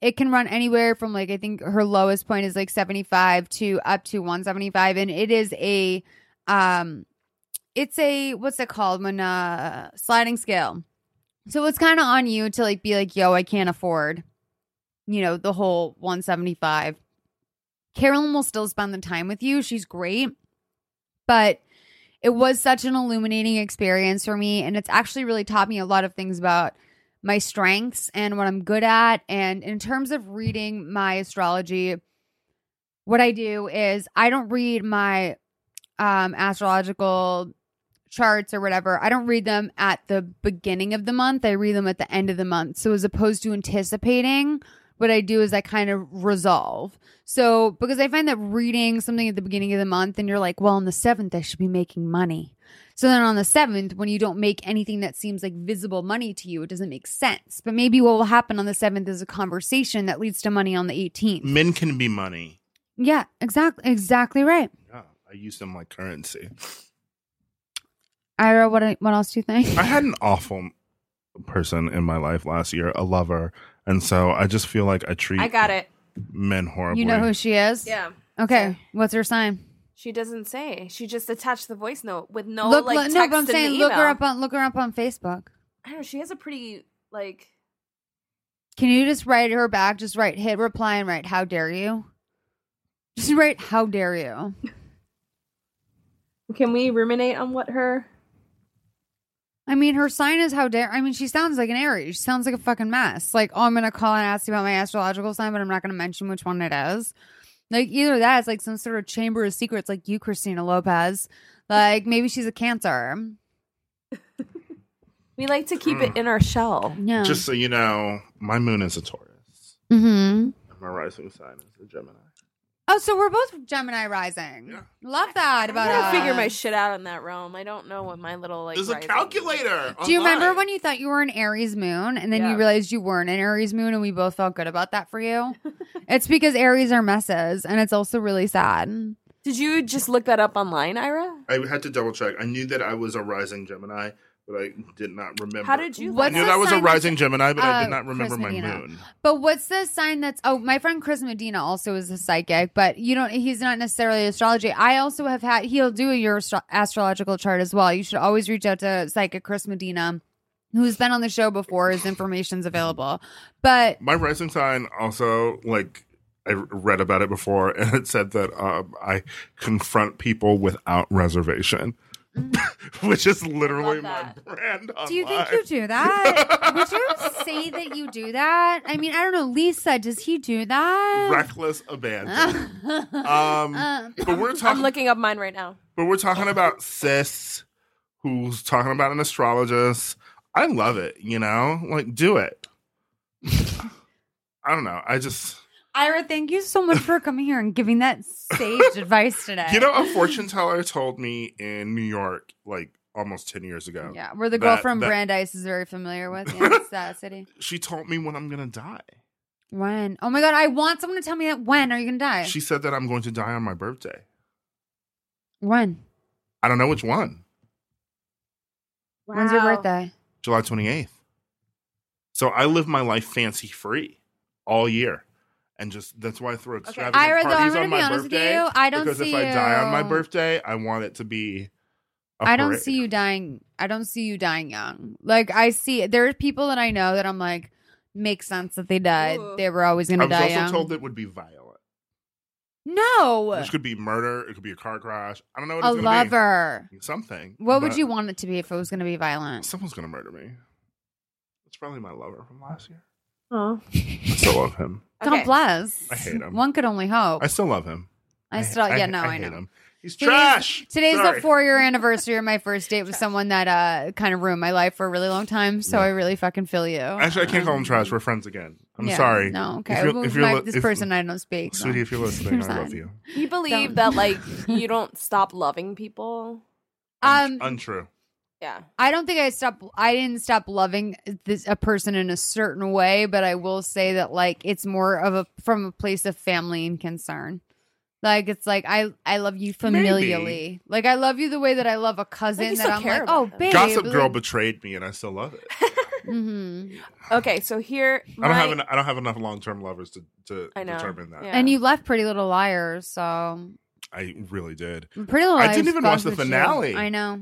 It can run anywhere from like I think her lowest point is like 75 to up to 175 and it is a um it's a what's it called when uh sliding scale. So it's kind of on you to like be like, yo, I can't afford, you know, the whole 175. Carolyn will still spend the time with you. She's great. But it was such an illuminating experience for me. And it's actually really taught me a lot of things about my strengths and what I'm good at. And in terms of reading my astrology, what I do is I don't read my um astrological charts or whatever, I don't read them at the beginning of the month. I read them at the end of the month. So as opposed to anticipating, what I do is I kind of resolve. So because I find that reading something at the beginning of the month and you're like, well, on the seventh, I should be making money. So then on the seventh, when you don't make anything that seems like visible money to you, it doesn't make sense. But maybe what will happen on the seventh is a conversation that leads to money on the 18th. Men can be money. Yeah, exactly, exactly right. Yeah, I use them like currency. Ira, what what else do you think? I had an awful person in my life last year, a lover, and so I just feel like I treat I got it. men horribly. You know who she is? Yeah. Okay, what's her sign? She doesn't say. She just attached the voice note with no look, like look- text no, but I'm in the saying look her up on look her up on Facebook. I don't know. She has a pretty like. Can you just write her back? Just write hit reply and write how dare you? Just write how dare you? Can we ruminate on what her? I mean, her sign is how dare. I mean, she sounds like an Aries. She sounds like a fucking mess. Like, oh, I'm gonna call and ask you about my astrological sign, but I'm not gonna mention which one it is. Like, either that, it's like some sort of chamber of secrets, like you, Christina Lopez. Like, maybe she's a Cancer. We like to keep Mm. it in our shell. Yeah. Just so you know, my moon is a Taurus. Mm-hmm. And my rising sign is a Gemini. Oh, so we're both Gemini rising. Yeah. Love that I about gotta us. figure my shit out in that realm. I don't know what my little like. There's a rising- calculator. Do you remember when you thought you were an Aries moon and then Yeah. you realized you weren't an Aries moon and we both felt good about that for you? it's because Aries are messes and it's also really sad. Did you just look that up online, Ira? I had to double check. I knew that I was a rising Gemini, but I did not remember. How did you? What's I knew the that was a sign that's- rising Gemini, but I uh, did not remember my moon. But what's the sign that's oh my friend Chris Medina also is a psychic, but you don't he's not necessarily astrology. I also have had he'll do your astro- astrological chart as well. You should always reach out to psychic Chris Medina. Who's been on the show before? His information's available, but My rising sign also like I read about it before, and it said that um, I confront people without reservation, which is literally my brand. Online. Do you think you do that? Would you say that you do that? I mean, I don't know. Lisa, does he do that? reckless abandon? um, Uh, but we're talking. I'm looking up mine right now. but we're talking about sis, who's talking about an astrologist. I love it. You know, like do it. I don't know. I just. Ira, thank you so much for coming here and giving that sage advice today. You know, a fortune teller told me in New York, like almost ten years ago. yeah, where the girl that- from that- Brandeis is very familiar with. Yeah, it's that city. She told me when I'm gonna die. When? Oh my god, I want someone to tell me that. When are you gonna die? She said that I'm going to die on my birthday. when? I don't know which one. When's your birthday? July 28th. So I live my life fancy free all year. And just that's why I throw extravagant Ira, though, I'm parties gonna on be my honest with birthday. you, I don't see because see if I die on my birthday, I want it to be. I I don't see you dying. I don't see you dying young. Like I see, there are people that I know that I'm like, makes sense that they died. Ooh. They were always gonna die. I was die also young. told it would be violent. no, Which could be murder. It could be a car crash. I don't know what a it's lover. be. Something. What would you want it to be if it was gonna be violent? Someone's going to murder me. It's probably my lover from last year. Oh. I still love him. God bless. I hate him. One could only hope. I still love him. I still, yeah, no, I, hate know. him. He's trash. Today's Sorry. the four year anniversary of my first date with someone that uh kind of ruined my life for a really long time. So I really fucking feel you. Actually, I can't call him trash. We're friends again. I'm Yeah, sorry. No, If okay. you're- if you're my- li- this if- person I don't speak. so. Sweetie, if you're listening, I love you. You believe Don't. that like you don't stop loving people? Un- Um, untrue. Yeah. I don't think I stopped. I didn't stop loving this a person in a certain way, but I will say that like it's more of a from a place of family and concern. Like it's like I I love you familially. Like I love you the way that I love a cousin. you that I'm like, oh, him. babe. Gossip Girl betrayed me, and I still love it. hmm Okay, so here I don't have my- en- I don't have enough long term lovers to to I know. determine that. Yeah. And you left Pretty Little Liars, so I really did, Pretty Little Liars. I didn't even watch the with you. finale. I know.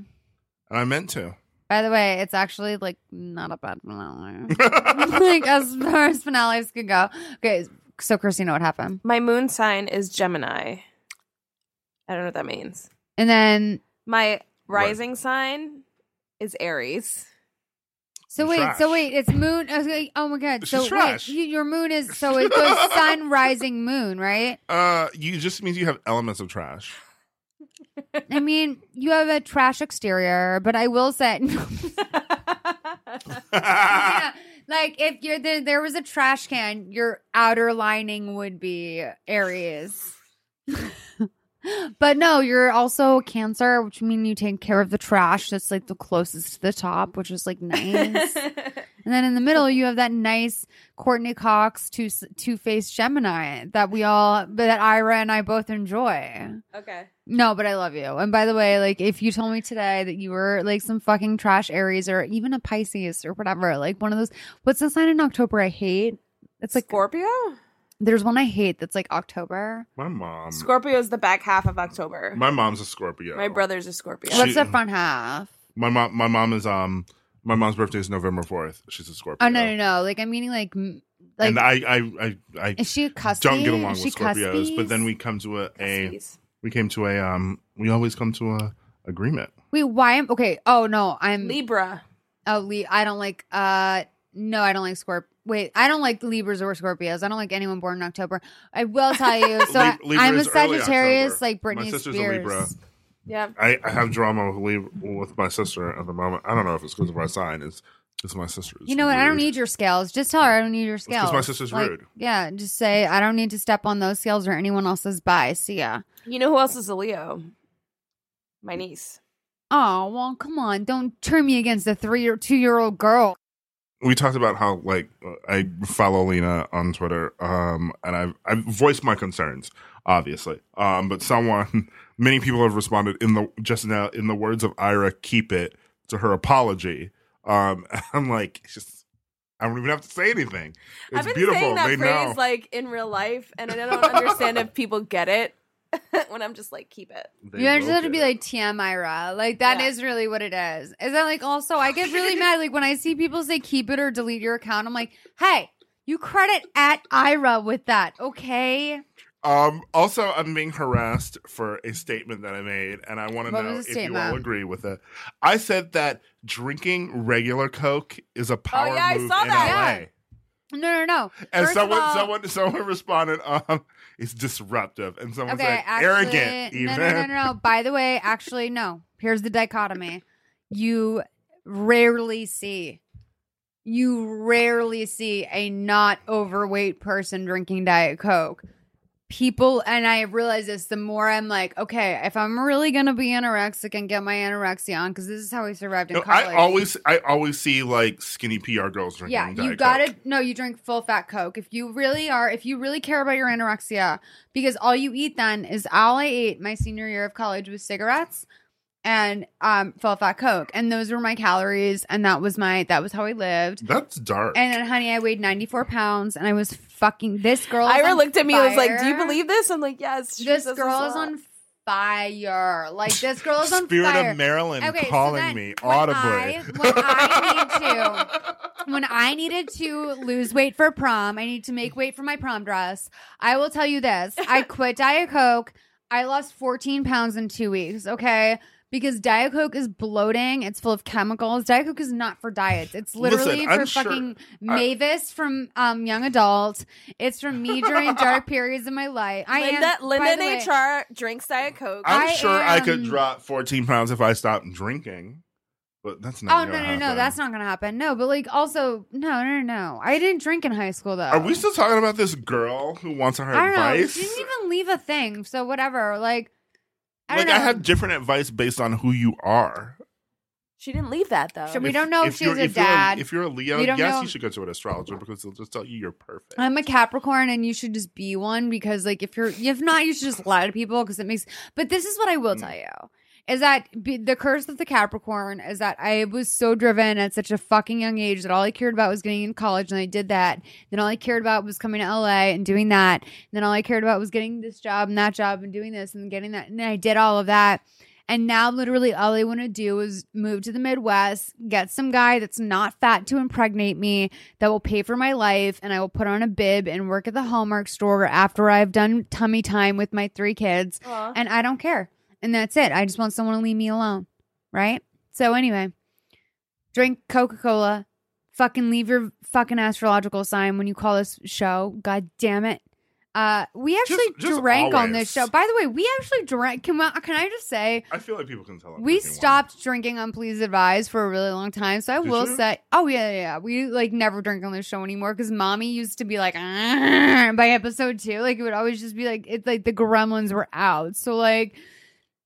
And I meant to. By the way, it's actually like not a bad finale. like as far as finales can go. Okay, so Christina, what happened? my moon sign is Gemini. I don't know what that means. And then My rising sign is Aries. So wait, trash. so wait, it's moon. okay, Oh my god! So wait, you, your moon is so it goes sun, rising, moon, right? Uh, you just means you have elements of trash. I mean, you have a trash exterior, but I will say, Yeah, like if you're there, there was a trash can, your outer lining would be Aries. but no, you're also a Cancer, which means you take care of the trash. That's like the closest to the top, which is like nice. And then in the middle, you have that nice Courteney Cox two two faced Gemini that we all, but that Ira and I both enjoy. okay. No, but I love you. And by the way, like if you told me today that you were like some fucking trash Aries or even a Pisces or whatever, like one of those, what's the sign in October I hate? It's like Scorpio? there's one I hate that's like October. My mom. Scorpio is the back half of October. my mom's a Scorpio. My brother's a Scorpio. What's the front half? My mom. My mom is um. My mom's birthday is November fourth. She's a Scorpio. Oh no no no! Like I'm meaning like m- like and I I I, I is she a cuspy? don't get along Is with she Scorpios, but then we come to a, a Cuspies. we came to a um we always come to a agreement. wait why am okay? Oh no, I'm Libra. Oh, Lee, I don't like. Uh, no, I don't like Scorp. Wait, I don't like Libras or Scorpios. I don't like anyone born in October. I will tell you. So Lib- Libra I, am a is early Sagittarius, October. like Britney My sister's Spears. a Libra. Yeah. I, I have drama with, Lib- with my sister at the moment. I don't know if it's because of our sign. It's because my sister is You know what? I don't need your scales. Just tell her I don't need your scales. Because my sister's Like, rude. Yeah, just say I don't need to step on those scales or anyone else's. Bye. See ya. You know who else is a Leo? My niece. Oh well, come on! Don't turn me against a three or two year old girl. we talked about how like uh, I follow Lena on Twitter, um, and I've I've voiced my concerns, obviously. Um, but someone, many people have responded in the just now in the words of Ira, keep it to her apology. Um, I'm like, it's just I don't even have to say anything. It's I've been beautiful. saying that they phrase know. like in real life, and I don't understand if people get it when I'm just like, keep it. They you just have to be it. like TM Ira. Like that is Yeah. really what it is. Is that like also I get really mad like when I see people say keep it or delete your account. I'm like, hey, you credit at Ira with that, okay? Um, also, I'm being harassed for a statement that I made, and I want to know was the if you all agree with it. I said that drinking regular Coke is a power Oh, yeah, I move saw in that. LA. No, no, no. And First someone, all- someone, someone responded, um, "It's disruptive," and someone Okay, said, actually, "Arrogant." Even no, no, no, no, no. By the way, actually, no. Here's the dichotomy: you rarely see, you rarely see a not overweight person drinking Diet Coke. People, and I realize this the more I'm like, okay, if I'm really gonna be anorexic and get my anorexia on, because this is how I survived in No, college. I always, I always see like skinny PR girls drinking. Yeah, you Diet gotta Coke. no, you drink full fat Coke. If you really are, if you really care about your anorexia, because all you eat then is all I ate my senior year of college was cigarettes and um full fat Coke. And those were my calories and that was my that was how I lived. That's dark. And then honey, I weighed ninety four pounds and I was fucking this girl. is Ira looked at me and was like, "Do you believe this?" I'm like, "Yes." this girl is on fire. Like this girl is on Spirit fire. of Maryland Okay, so calling then me when audibly. I- when I need to, when I needed to lose weight for prom, I need to make weight for my prom dress. I will tell you this: I quit Diet Coke. I lost 14 pounds in two weeks. Okay. Because Diet Coke is bloating. It's full of chemicals. Diet Coke is not for diets. It's literally Listen, I'm for sure- fucking I- Mavis from um, Young Adult. It's from me during dark periods of my life. I Linda, am, Linda by the way- in HR drinks Diet Coke. I'm I sure I could drop 14 pounds if I stopped drinking, but that's not. Oh no gonna no no! happen. That's not gonna happen. No, but like also no no no. I didn't drink in high school though. Are we still talking about this girl who wants her I don't know. advice? She didn't even leave a thing. So whatever. Like I like know. I have different advice based on who you are. she didn't leave that though. Sure, we If- don't know if, she you're- has a if you're dad. if you're a Leo, yes, know- you should go to an astrologer because they'll just tell you you're perfect. I'm a Capricorn, and you should just be one because, like, if you're if not, you should just lie to people because it makes. But this is what I Mm. will tell you: is that be, the curse of the Capricorn is that I was so driven at such a fucking young age that all I cared about was getting in college, and I did that. Then all I cared about was coming to LA and doing that. And then all I cared about was getting this job and that job and doing this and getting that. And I did all of that. And now, literally, all I want to do is move to the Midwest, get some guy that's not fat to impregnate me, that will pay for my life, and I will put on a bib and work at the Hallmark store after I've done tummy time with my three kids. Aw. And I don't care. And that's it. I just want someone to leave me alone. Right? So, anyway, drink Coca Cola. Fucking leave your fucking astrological sign when you call this show. God damn it. Uh, we actually Just- just drank on this show. By the way, we actually drank. Can, I- can I just say, I feel like people can tell. We drinking wine. stopped drinking on Please Advise for a really long time. So I Did will you? say, oh yeah, yeah, yeah. we like never drink on this show anymore because mommy used to be like by episode two, like it would always just be like it's like the gremlins were out. So like,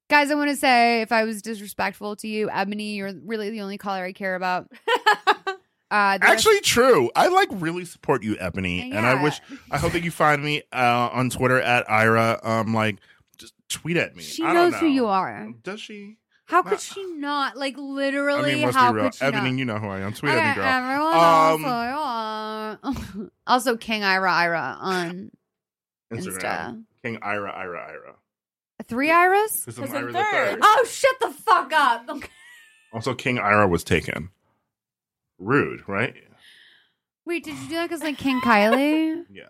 guys, I want to say if I was disrespectful to you, Ebony, you're really the only caller I care about. Uh, the rest- Actually, true. I like really support you, Ebony, and I wish. I hope that you find me uh, on Twitter at Ira. Um, like, just tweet at me. she I don't knows who you are. Does she? How could she not? Like literally, I mean, let's how be real. could she Ebony, not? you know who I am. Tweet Okay, at me, girl. everyone Um, also, also King Ira Ira on Instagram. Insta. King Ira, Ira, Ira. Three Iras? Because I'm Ira the third. third. Oh, shut the fuck up. Okay. Also, King Ira was taken. Rude, right? Wait, did you do that because like King Kylie? Yeah.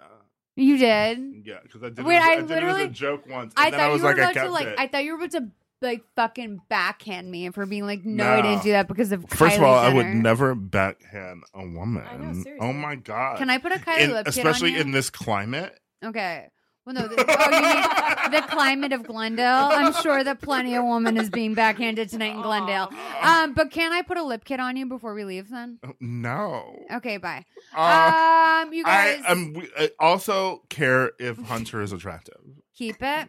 You did. Yeah, because I did, Wait, it, as- I I did it as literally- a joke once. I then thought I was you were like, I about to like. it. I thought you were about to like fucking backhand me for being like, no, I didn't do that because of. First of Kylie all, I would never backhand a woman. I know, seriously. oh my god! Can I put a Kylie In- lip kit especially on you? in this climate. Okay. Well, no, the, oh, you mean the climate of Glendale. I'm sure that plenty of woman is being backhanded tonight in Glendale. Um, but can I put a lip kit on you before we leave? Then No. okay, bye. Uh, um, you guys I um, we, I also care if Hunter is attractive. keep it.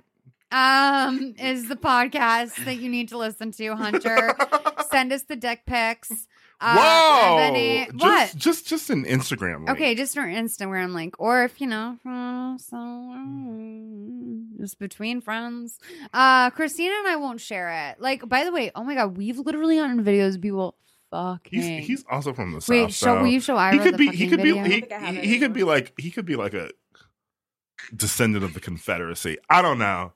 Um, is the podcast that you need to listen to, Hunter? Send us the dick pics. Uh, Whoa! Ebony- Just, what? Just, just an Instagram. Link. Okay, just our Instagram link, or if you know, so just between friends. Uh, Christina and I won't share it. Like, by the way, oh my god, we've literally gotten videos of people fucking. He's he's also from the Wait, south. show- so will you show Ira He could be. He fucking could be. video? He, I think I have he, he could be like. He could be like a descendant of the Confederacy. I don't know.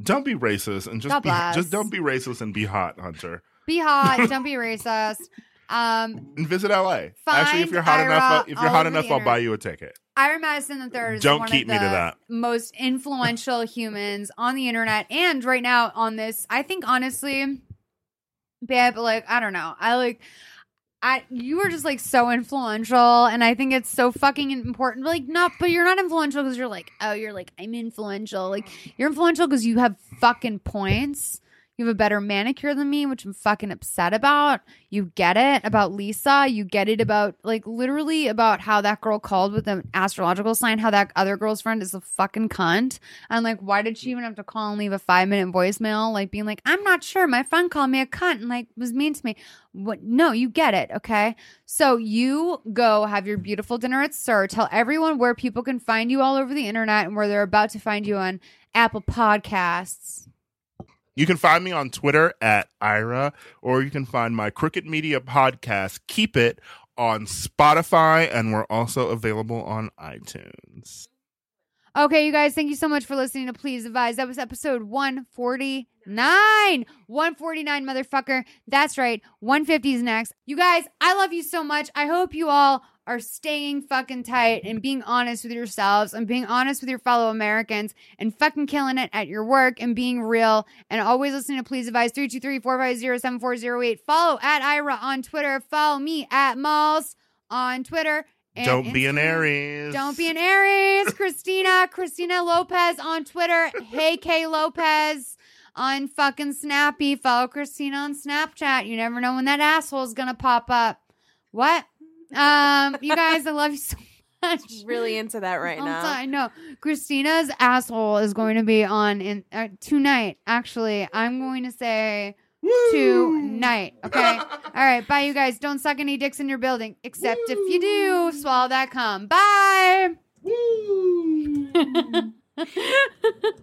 Don't be racist and just God be bless. just don't be racist and be hot, Hunter. Be hot, don't be racist. Um, And visit LA. Actually, if you're hot Ira enough, if you're hot enough, I'll buy you a ticket. Ira Madison the third is Don't one keep of me the to that. most influential humans on the internet and right now on this. I think honestly, babe, like I don't know. I like I you were just like so influential and I think it's so fucking important. Like not but you're not influential because you're like, oh, you're like, I'm influential. Like you're influential because you have fucking points. You have a better manicure than me, which I'm fucking upset about. You get it about Lisa. You get it about like literally about how that girl called with an astrological sign, how that other girl's friend is a fucking cunt. And like, why did she even have to call and leave a five minute voicemail? Like being like, I'm not sure. My friend called me a cunt and like was mean to me. What no, you get it, okay? So you go have your beautiful dinner at SUR. Tell everyone where people can find you all over the internet and where they're about to find you on Apple Podcasts. You can find me on Twitter at Ira, or you can find my Crooked Media podcast, Keep It, on Spotify, and we're also available on iTunes. Okay, you guys, thank you so much for listening to Please Advise. That was episode 149. 149, motherfucker. That's right. 150 is next. You guys, I love you so much. I hope you all are staying fucking tight and being honest with yourselves and being honest with your fellow Americans and fucking killing it at your work and being real and always listening to Please Advise 323-450-7408. Follow at Ira on Twitter. Follow me at Malls on Twitter. and Don't be an Aries. Don't be an Aries. Christina, Christina Lopez on Twitter. Hey K Lopez on fucking Snappy. Follow Christina on Snapchat. You never know when that asshole's gonna pop up. What? Um, you guys, I love you so much. Really into that right I'm now. sorry, know Christina's asshole is going to be on in uh, tonight. Actually, I'm going to say tonight. Okay. All right. Bye, you guys. Don't suck any dicks in your building, except if you do. Swallow that cum. Bye.